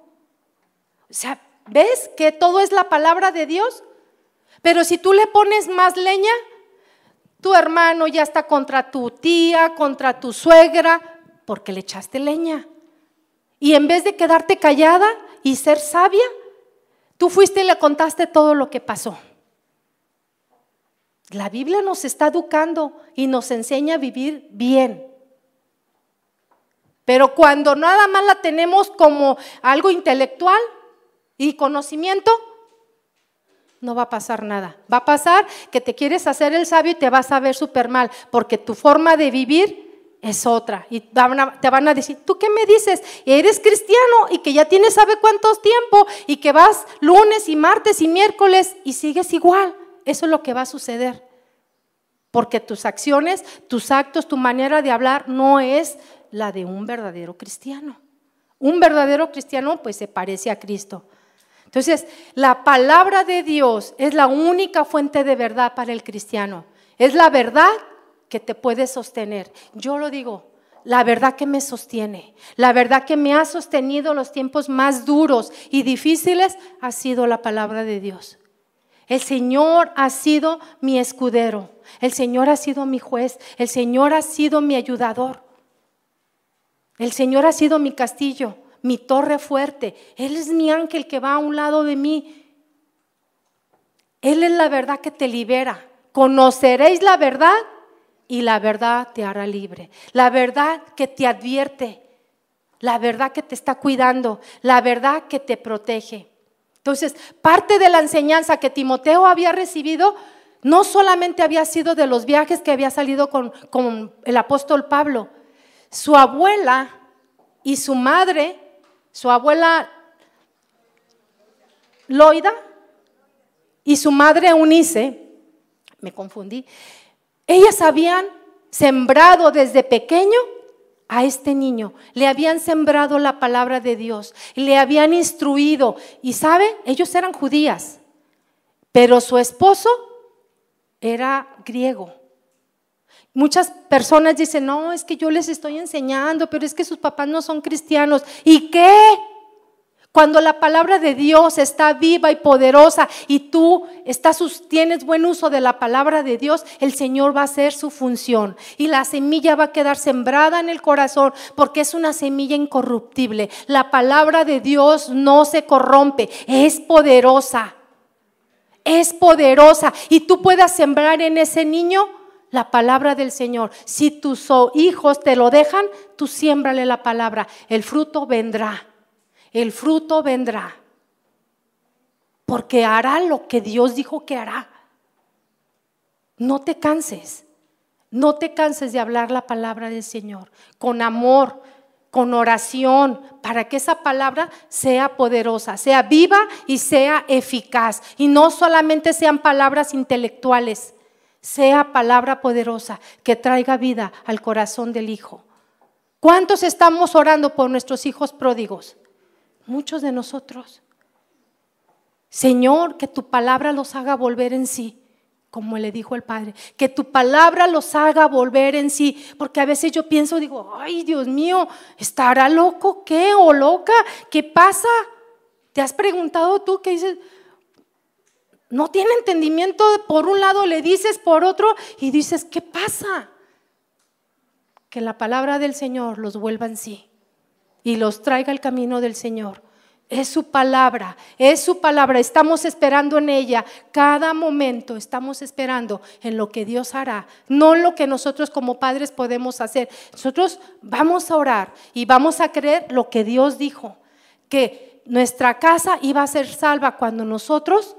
O sea, ¿ves que todo es la palabra de Dios? Pero si tú le pones más leña, tu hermano ya está contra tu tía, contra tu suegra, porque le echaste leña. Y en vez de quedarte callada y ser sabia, tú fuiste y le contaste todo lo que pasó. La Biblia nos está educando y nos enseña a vivir bien. Pero cuando nada más la tenemos como algo intelectual y conocimiento, no va a pasar nada. Va a pasar que te quieres hacer el sabio y te vas a ver súper mal, porque tu forma de vivir es otra. Y te van a decir, ¿tú qué me dices? Eres cristiano y que ya tienes sabe cuántos tiempo y que vas lunes y martes y miércoles y sigues igual. Eso es lo que va a suceder. Porque tus acciones, tus actos, tu manera de hablar no es la de un verdadero cristiano. Un verdadero cristiano pues se parece a Cristo. Entonces, la palabra de Dios es la única fuente de verdad para el cristiano. Es la verdad que te puede sostener. Yo lo digo, la verdad que me sostiene, la verdad que me ha sostenido los tiempos más duros y difíciles ha sido la palabra de Dios. El Señor ha sido mi escudero, el Señor ha sido mi juez, el Señor ha sido mi ayudador, el Señor ha sido mi castillo mi torre fuerte. Él es mi ángel que va a un lado de mí. Él es la verdad que te libera. Conoceréis la verdad y la verdad te hará libre. La verdad que te advierte. La verdad que te está cuidando. La verdad que te protege. Entonces, parte de la enseñanza que Timoteo había recibido no solamente había sido de los viajes que había salido con, con el apóstol Pablo. Su abuela y su madre su abuela Loida y su madre Eunice, me confundí, ellas habían sembrado desde pequeño a este niño, le habían sembrado la palabra de Dios, le habían instruido y sabe, ellos eran judías, pero su esposo era griego. Muchas personas dicen, no, es que yo les estoy enseñando, pero es que sus papás no son cristianos. ¿Y qué? Cuando la palabra de Dios está viva y poderosa y tú tienes buen uso de la palabra de Dios, el Señor va a hacer su función y la semilla va a quedar sembrada en el corazón porque es una semilla incorruptible. La palabra de Dios no se corrompe, es poderosa. Es poderosa y tú puedas sembrar en ese niño la palabra del Señor. Si tus hijos te lo dejan, tú siémbrale la palabra. El fruto vendrá. El fruto vendrá. Porque hará lo que Dios dijo que hará. No te canses. No te canses de hablar la palabra del Señor. Con amor, con oración, para que esa palabra sea poderosa, sea viva y sea eficaz. Y no solamente sean palabras intelectuales sea palabra poderosa que traiga vida al corazón del Hijo. ¿Cuántos estamos orando por nuestros hijos pródigos? Muchos de nosotros. Señor, que tu palabra los haga volver en sí, como le dijo el Padre, que tu palabra los haga volver en sí, porque a veces yo pienso, digo, ay Dios mío, ¿estará loco qué o loca? ¿Qué pasa? ¿Te has preguntado tú qué dices? no tiene entendimiento, por un lado le dices, por otro, y dices, ¿qué pasa? Que la palabra del Señor los vuelva en sí y los traiga al camino del Señor. Es su palabra, es su palabra. Estamos esperando en ella. Cada momento estamos esperando en lo que Dios hará, no lo que nosotros como padres podemos hacer. Nosotros vamos a orar y vamos a creer lo que Dios dijo, que nuestra casa iba a ser salva cuando nosotros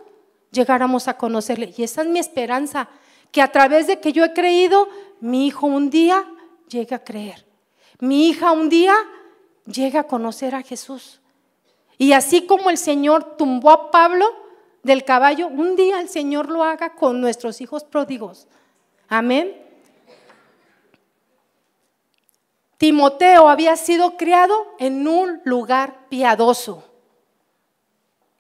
llegáramos a conocerle. Y esa es mi esperanza, que a través de que yo he creído, mi hijo un día llegue a creer. Mi hija un día llega a conocer a Jesús. Y así como el Señor tumbó a Pablo del caballo, un día el Señor lo haga con nuestros hijos pródigos. Amén. Timoteo había sido criado en un lugar piadoso.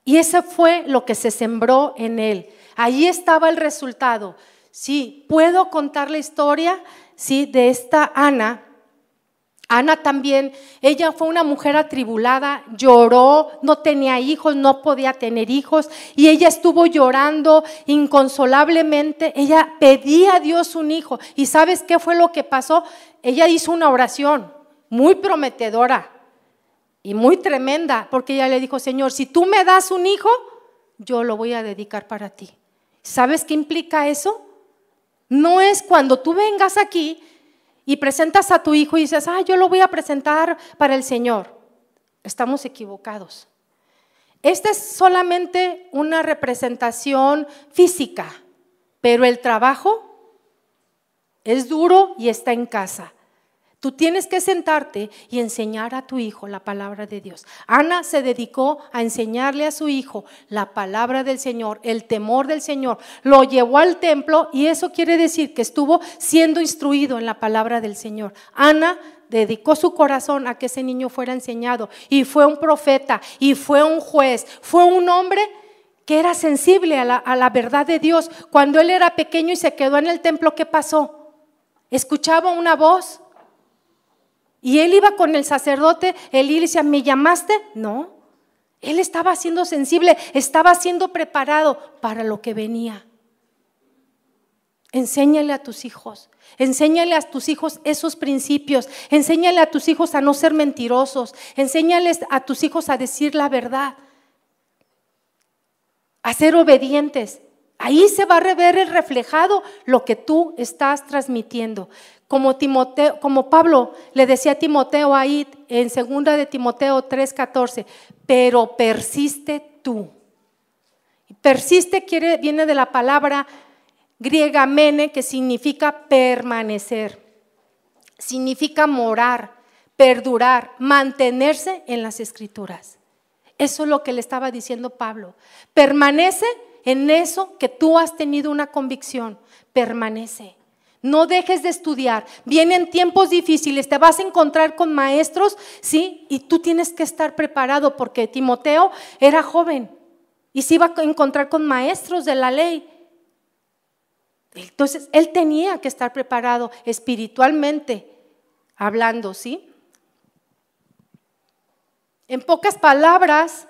Y ese fue lo que se sembró en él. Allí estaba el resultado. Sí, puedo contar la historia, sí, de esta Ana. Ana también, ella fue una mujer atribulada, lloró, no tenía hijos, no podía tener hijos y ella estuvo llorando inconsolablemente. Ella pedía a Dios un hijo y ¿sabes qué fue lo que pasó? Ella hizo una oración muy prometedora y muy tremenda porque ella le dijo, Señor, si tú me das un hijo, yo lo voy a dedicar para ti. ¿Sabes qué implica eso? No es cuando tú vengas aquí y presentas a tu hijo y dices, ah, yo lo voy a presentar para el Señor. Estamos equivocados. Esta es solamente una representación física, pero el trabajo es duro y está en casa. Tú tienes que sentarte y enseñar a tu hijo la palabra de Dios. Ana se dedicó a enseñarle a su hijo la palabra del Señor, el temor del Señor. Lo llevó al templo y eso quiere decir que estuvo siendo instruido en la palabra del Señor. Ana dedicó su corazón a que ese niño fuera enseñado y fue un profeta y fue un juez, fue un hombre que era sensible a la, verdad de Dios. Cuando él era pequeño y se quedó en el templo, ¿qué pasó? Escuchaba una voz y él iba con el sacerdote, él y decía, ¿me llamaste? No. Él estaba siendo sensible, estaba siendo preparado para lo que venía. Enséñale a tus hijos, enséñale a tus hijos esos principios, enséñale a tus hijos a no ser mentirosos, enséñales a tus hijos a decir la verdad, a ser obedientes. Ahí se va a ver el reflejado lo que tú estás transmitiendo como, Pablo le decía a Timoteo ahí en segunda de Timoteo 3:14, pero persiste tú. Persiste quiere, viene de la palabra griega mene, que significa permanecer, significa morar, perdurar, mantenerse en las escrituras. Eso es lo que le estaba diciendo Pablo. Permanece en eso que tú has tenido una convicción, permanece. No dejes de estudiar. Vienen tiempos difíciles, te vas a encontrar con maestros, ¿sí? Y tú tienes que estar preparado porque Timoteo era joven y se iba a encontrar con maestros de la ley. Entonces, él tenía que estar preparado espiritualmente hablando, ¿sí? En pocas palabras,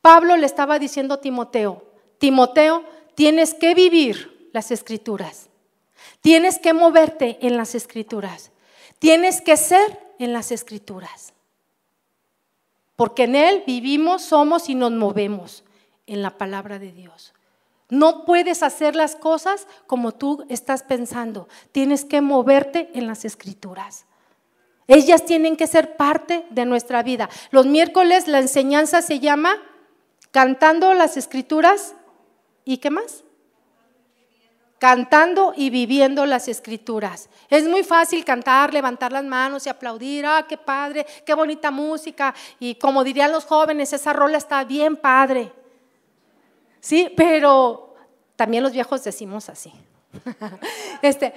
Pablo le estaba diciendo a Timoteo, Timoteo, tienes que vivir las escrituras. Tienes que moverte en las escrituras. Tienes que ser en las escrituras. Porque en Él vivimos, somos y nos movemos en la palabra de Dios. No puedes hacer las cosas como tú estás pensando. Tienes que moverte en las escrituras. Ellas tienen que ser parte de nuestra vida. Los miércoles la enseñanza se llama cantando las escrituras y qué más? Cantando y viviendo las escrituras. Es muy fácil cantar, levantar las manos y aplaudir, ah, qué padre, qué bonita música. Y como dirían los jóvenes, esa rola está bien padre. Sí, pero también los viejos decimos así. este,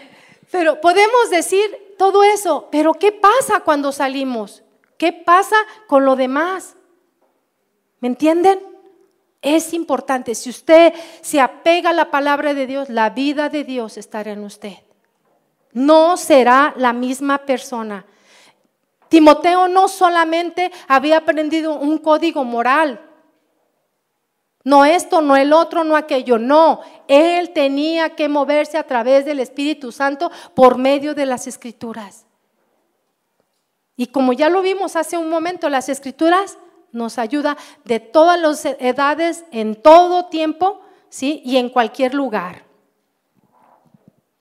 pero podemos decir todo eso, pero ¿qué pasa cuando salimos? ¿Qué pasa con lo demás? ¿Me entienden? Es importante, si usted se apega a la palabra de Dios, la vida de Dios estará en usted. No será la misma persona. Timoteo no solamente había aprendido un código moral, no esto, no el otro, no aquello, no. Él tenía que moverse a través del Espíritu Santo por medio de las escrituras. Y como ya lo vimos hace un momento, las escrituras nos ayuda de todas las edades, en todo tiempo, ¿sí? Y en cualquier lugar.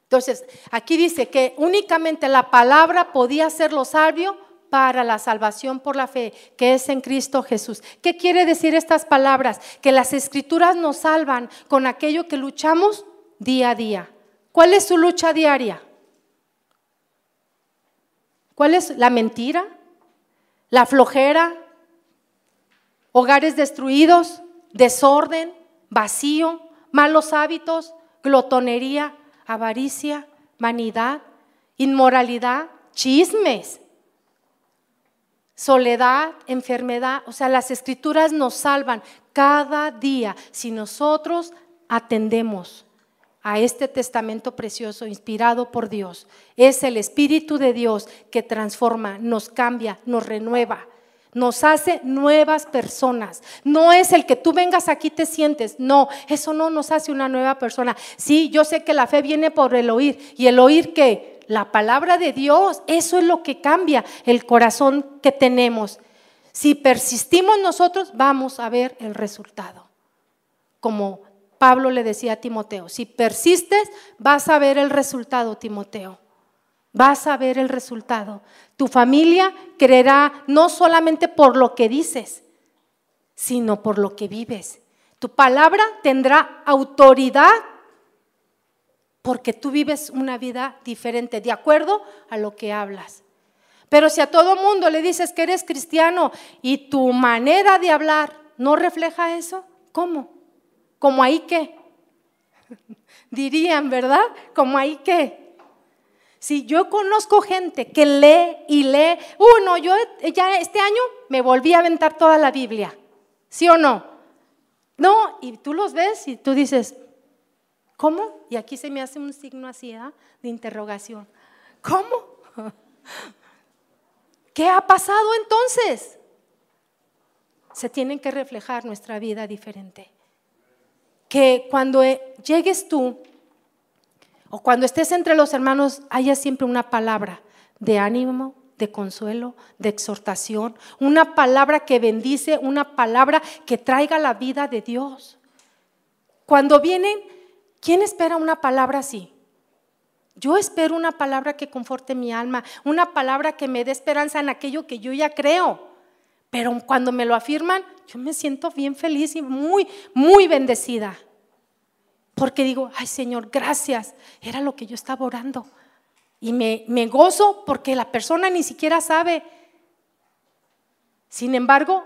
Entonces, aquí dice que únicamente la palabra podía ser lo sabio para la salvación por la fe, que es en Cristo Jesús. ¿Qué quiere decir estas palabras? Que las escrituras nos salvan con aquello que luchamos día a día, ¿Cuál es su lucha diaria? ¿Cuál es la mentira? ¿La flojera? ¿Hogares destruidos? ¿Desorden? ¿Vacío? ¿Malos hábitos? ¿Glotonería? ¿Avaricia? ¿Vanidad? ¿Inmoralidad? ¿Chismes? soledad, enfermedad. O sea, las escrituras nos salvan cada día si nosotros atendemos a este testamento precioso inspirado por Dios. Es el Espíritu de Dios que transforma, nos cambia, nos renueva. Nos hace nuevas personas. No es el que tú vengas aquí te sientes. No, eso no nos hace una nueva persona. Sí, yo sé que la fe viene por el oír. ¿Y el oír qué? la palabra de Dios. Eso es lo que cambia el corazón que tenemos. Si persistimos nosotros, vamos a ver el resultado. Como Pablo le decía a Timoteo, si persistes, vas a ver el resultado, Timoteo. Vas a ver el resultado. Tu familia creerá no solamente por lo que dices, sino por lo que vives. Tu palabra tendrá autoridad porque tú vives una vida diferente, de acuerdo a lo que hablas. Pero si a todo mundo le dices que eres cristiano y tu manera de hablar no refleja eso, ¿cómo? ¿Como ahí qué? Dirían, ¿verdad? ¿Como ahí qué? Si yo conozco gente que lee y lee, uno, yo ya este año me volví a aventar toda la Biblia, ¿sí o no? No, y tú los ves y tú dices, ¿Cómo? Y aquí se me hace un signo así ¿eh? de interrogación. ¿Cómo? ¿Qué ha pasado entonces? Se tiene que reflejar nuestra vida diferente. Que cuando eh, llegues tú o cuando estés entre los hermanos haya siempre una palabra de ánimo, de consuelo, de exhortación, una palabra que bendice, una palabra que traiga la vida de Dios. Cuando vienen ¿Quién espera una palabra así? Yo espero una palabra que conforte mi alma, una palabra que me dé esperanza en aquello que yo ya creo. Pero cuando me lo afirman, yo me siento bien feliz y muy, muy bendecida. Porque digo, ay Señor, gracias. Era lo que yo estaba orando. Y me, gozo porque la persona ni siquiera sabe. Sin embargo,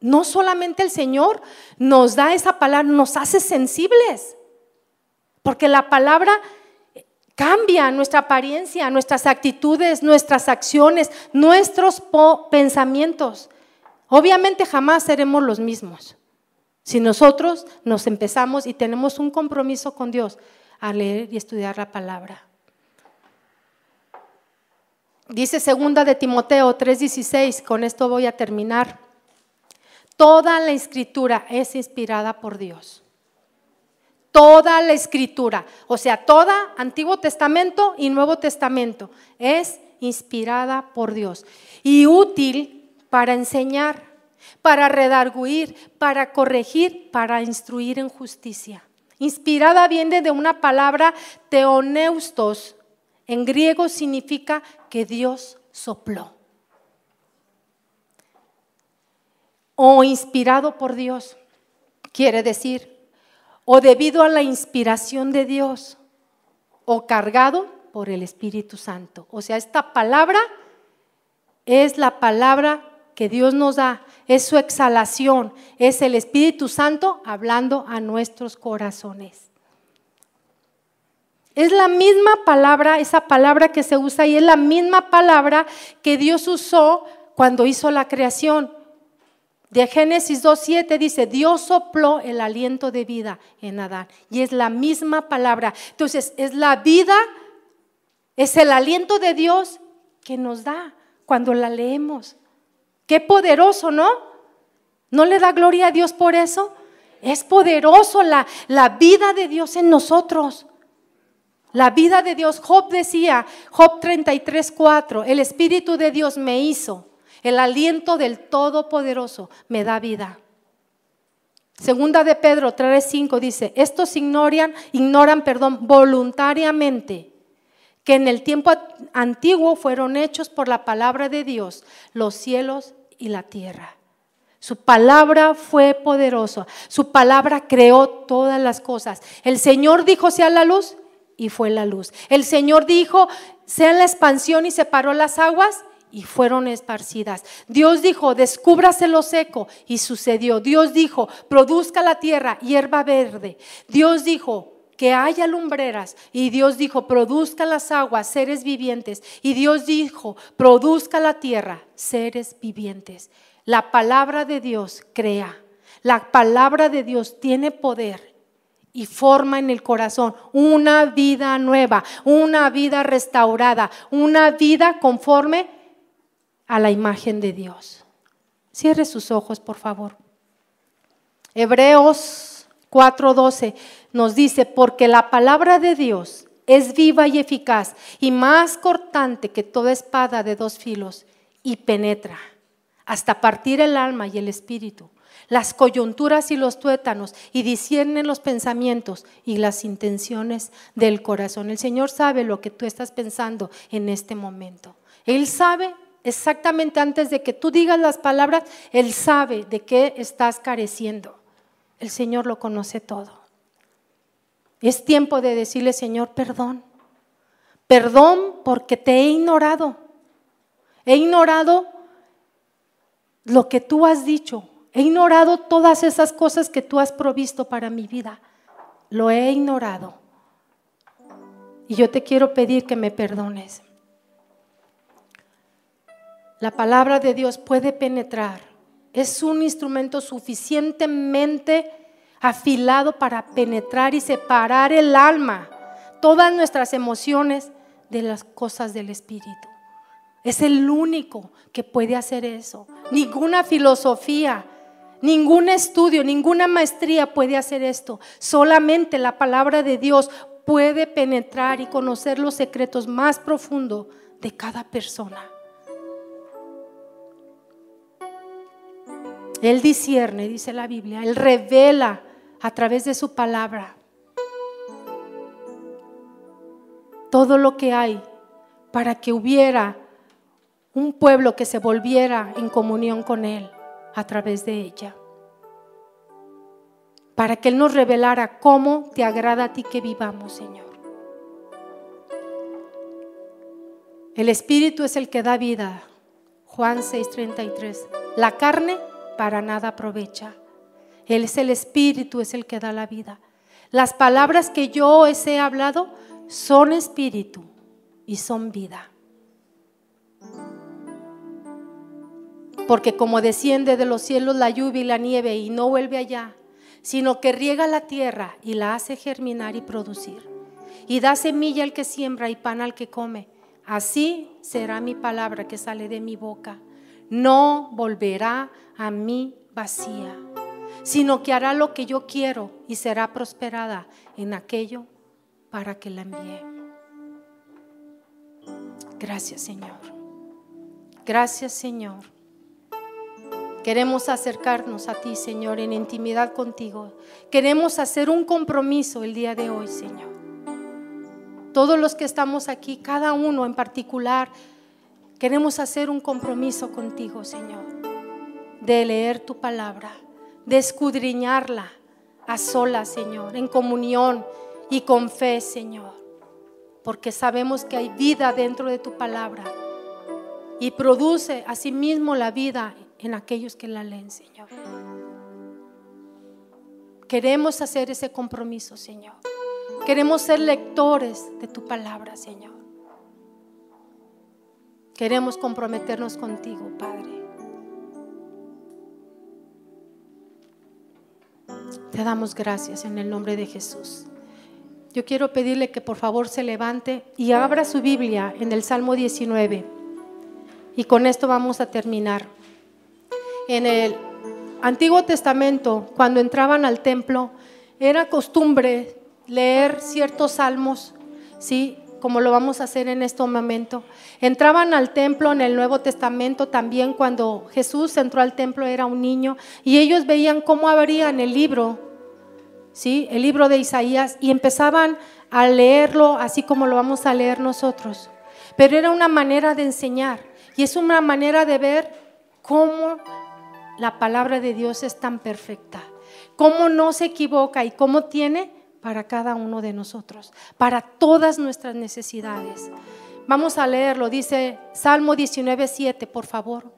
no solamente el Señor nos da esa palabra, nos hace sensibles. Porque la palabra cambia nuestra apariencia, nuestras actitudes, nuestras acciones, nuestros pensamientos. Obviamente jamás seremos los mismos. Si nosotros nos empezamos y tenemos un compromiso con Dios a leer y estudiar la palabra. Dice segunda de Timoteo 3:16, con esto voy a terminar. Toda la escritura es inspirada por Dios Toda la escritura, o sea, toda Antiguo Testamento y Nuevo Testamento es inspirada por Dios y útil para enseñar, para redarguir, para corregir, para instruir en justicia. Inspirada viene de una palabra teoneustos. En griego significa que Dios sopló. O inspirado por Dios. Quiere decir o debido a la inspiración de Dios o cargado por el Espíritu Santo. O sea, esta palabra es la palabra que Dios nos da, es su exhalación, es el Espíritu Santo hablando a nuestros corazones. Es la misma palabra, esa palabra que se usa y es la misma palabra que Dios usó cuando hizo la creación de Génesis 2.7 dice, Dios sopló el aliento de vida en Adán. Y es la misma palabra. Entonces, es la vida, es el aliento de Dios que nos da cuando la leemos. Qué poderoso, ¿no? ¿No le da gloria a Dios por eso? Es poderoso la, la vida de Dios en nosotros. La vida de Dios. Job decía, Job 33.4, el Espíritu de Dios me hizo el aliento del Todopoderoso me da vida. Segunda de Pedro 3:5 dice, estos ignoran, ignoran, perdón, voluntariamente que en el tiempo antiguo fueron hechos por la palabra de Dios los cielos y la tierra. Su palabra fue poderosa, su palabra creó todas las cosas. El Señor dijo sea la luz y fue la luz. El Señor dijo, sea la expansión y separó las aguas y fueron esparcidas. Dios dijo, descúbrase lo seco y sucedió. Dios dijo, produzca la tierra hierba verde. Dios dijo, que haya lumbreras. Y Dios dijo, produzca las aguas, seres vivientes. Y Dios dijo, produzca la tierra, seres vivientes. La palabra de Dios crea. La palabra de Dios tiene poder y forma en el corazón una vida nueva, una vida restaurada, una vida conforme a la imagen de Dios. Cierre sus ojos, por favor. Hebreos 4:12 nos dice, porque la palabra de Dios es viva y eficaz y más cortante que toda espada de dos filos y penetra hasta partir el alma y el espíritu, las coyunturas y los tuétanos y disciernen los pensamientos y las intenciones del corazón. El Señor sabe lo que tú estás pensando en este momento. Él sabe exactamente antes de que tú digas las palabras, Él sabe de qué estás careciendo. El Señor lo conoce todo. Es tiempo de decirle, Señor, perdón. Perdón porque te he ignorado. He ignorado lo que tú has dicho. He ignorado todas esas cosas que tú has provisto para mi vida. Lo he ignorado. Y yo te quiero pedir que me perdones. La palabra de Dios puede penetrar. Es un instrumento suficientemente afilado para penetrar y separar el alma, todas nuestras emociones de las cosas del Espíritu. Es el único que puede hacer eso. Ninguna filosofía, ningún estudio, ninguna maestría puede hacer esto. Solamente la palabra de Dios puede penetrar y conocer los secretos más profundos de cada persona. Él discierne, dice la Biblia, Él revela a través de su palabra todo lo que hay para que hubiera un pueblo que se volviera en comunión con Él a través de ella. Para que Él nos revelara cómo te agrada a ti que vivamos, Señor. El Espíritu es el que da vida. Juan 6:33. La carne para nada aprovecha. Él es el Espíritu, es el que da la vida. Las palabras que yo os he hablado son espíritu y son vida. Porque como desciende de los cielos la lluvia y la nieve y no vuelve allá, sino que riega la tierra y la hace germinar y producir, y da semilla al que siembra y pan al que come, así será mi palabra que sale de mi boca. No volverá a mí vacía, sino que hará lo que yo quiero y será prosperada en aquello para que la envíe. Gracias Señor. Gracias Señor. Queremos acercarnos a ti, Señor, en intimidad contigo. Queremos hacer un compromiso el día de hoy, Señor. Todos los que estamos aquí, cada uno en particular, queremos hacer un compromiso contigo, Señor de leer tu palabra, de escudriñarla a solas, Señor, en comunión y con fe, Señor. Porque sabemos que hay vida dentro de tu palabra y produce asimismo la vida en aquellos que la leen, Señor. Queremos hacer ese compromiso, Señor. Queremos ser lectores de tu palabra, Señor. Queremos comprometernos contigo, Padre. Te damos gracias en el nombre de Jesús. Yo quiero pedirle que por favor se levante y abra su Biblia en el Salmo 19. Y con esto vamos a terminar. En el Antiguo Testamento, cuando entraban al templo, era costumbre leer ciertos salmos, ¿sí? Como lo vamos a hacer en este momento. Entraban al templo en el Nuevo Testamento también cuando Jesús entró al templo era un niño y ellos veían cómo abrían el libro, ¿sí? El libro de Isaías y empezaban a leerlo así como lo vamos a leer nosotros. Pero era una manera de enseñar y es una manera de ver cómo la palabra de Dios es tan perfecta, cómo no se equivoca y cómo tiene para cada uno de nosotros, para todas nuestras necesidades. Vamos a leerlo, dice Salmo 19, por favor.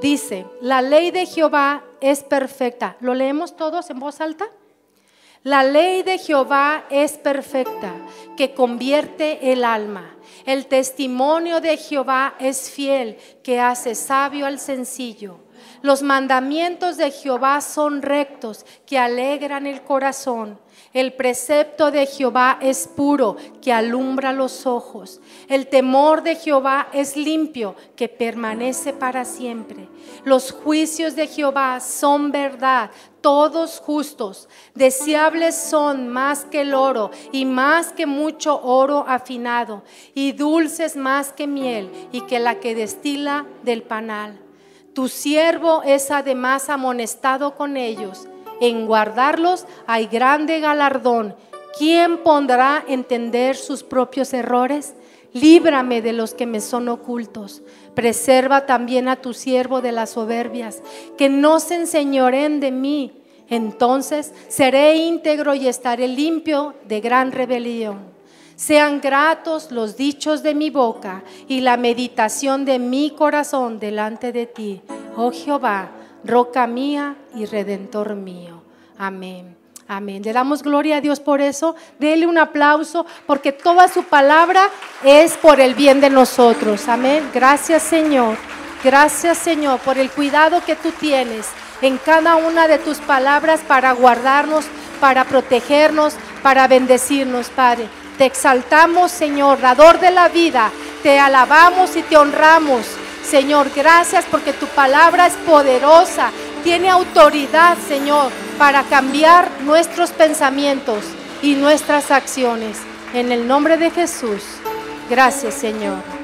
Dice, la ley de Jehová es perfecta. ¿Lo leemos todos en voz alta? La ley de Jehová es perfecta, que convierte el alma. El testimonio de Jehová es fiel, que hace sabio al sencillo. Los mandamientos de Jehová son rectos, que alegran el corazón. El precepto de Jehová es puro, que alumbra los ojos. El temor de Jehová es limpio, que permanece para siempre. Los juicios de Jehová son verdad, todos justos. Deseables son más que el oro y más que mucho oro afinado, y dulces más que miel y que la que destila del panal. Tu siervo es además amonestado con ellos en guardarlos hay grande galardón. ¿Quién pondrá entender sus propios errores? Líbrame de los que me son ocultos. Preserva también a tu siervo de las soberbias, que no se enseñoren de mí. Entonces seré íntegro y estaré limpio de gran rebelión. Sean gratos los dichos de mi boca y la meditación de mi corazón delante de ti, oh Jehová roca mía y redentor mío. Amén. Amén. Le damos gloria a Dios por eso. Dele un aplauso porque toda su palabra es por el bien de nosotros. Amén. Gracias Señor. Gracias Señor por el cuidado que tú tienes en cada una de tus palabras para guardarnos, para protegernos, para bendecirnos, Padre. Te exaltamos, Señor, dador de la vida. Te alabamos y te honramos. Señor, gracias porque tu palabra es poderosa, tiene autoridad, Señor, para cambiar nuestros pensamientos y nuestras acciones. En el nombre de Jesús, gracias, Señor.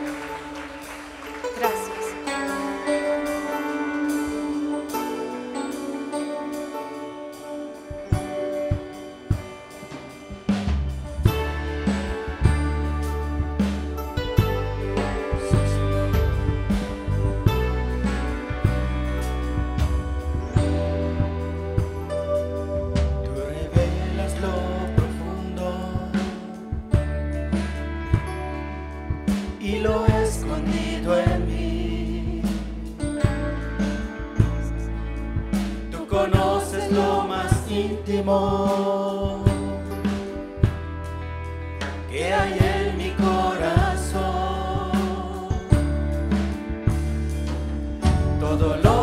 Y en ti mora la luz.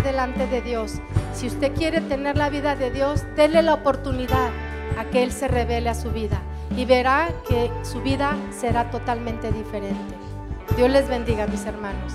Delante de Dios. Si usted quiere tener la vida de Dios, déle la oportunidad a que Él se revele a su vida y verá que su vida será totalmente diferente. Dios les bendiga, mis hermanos.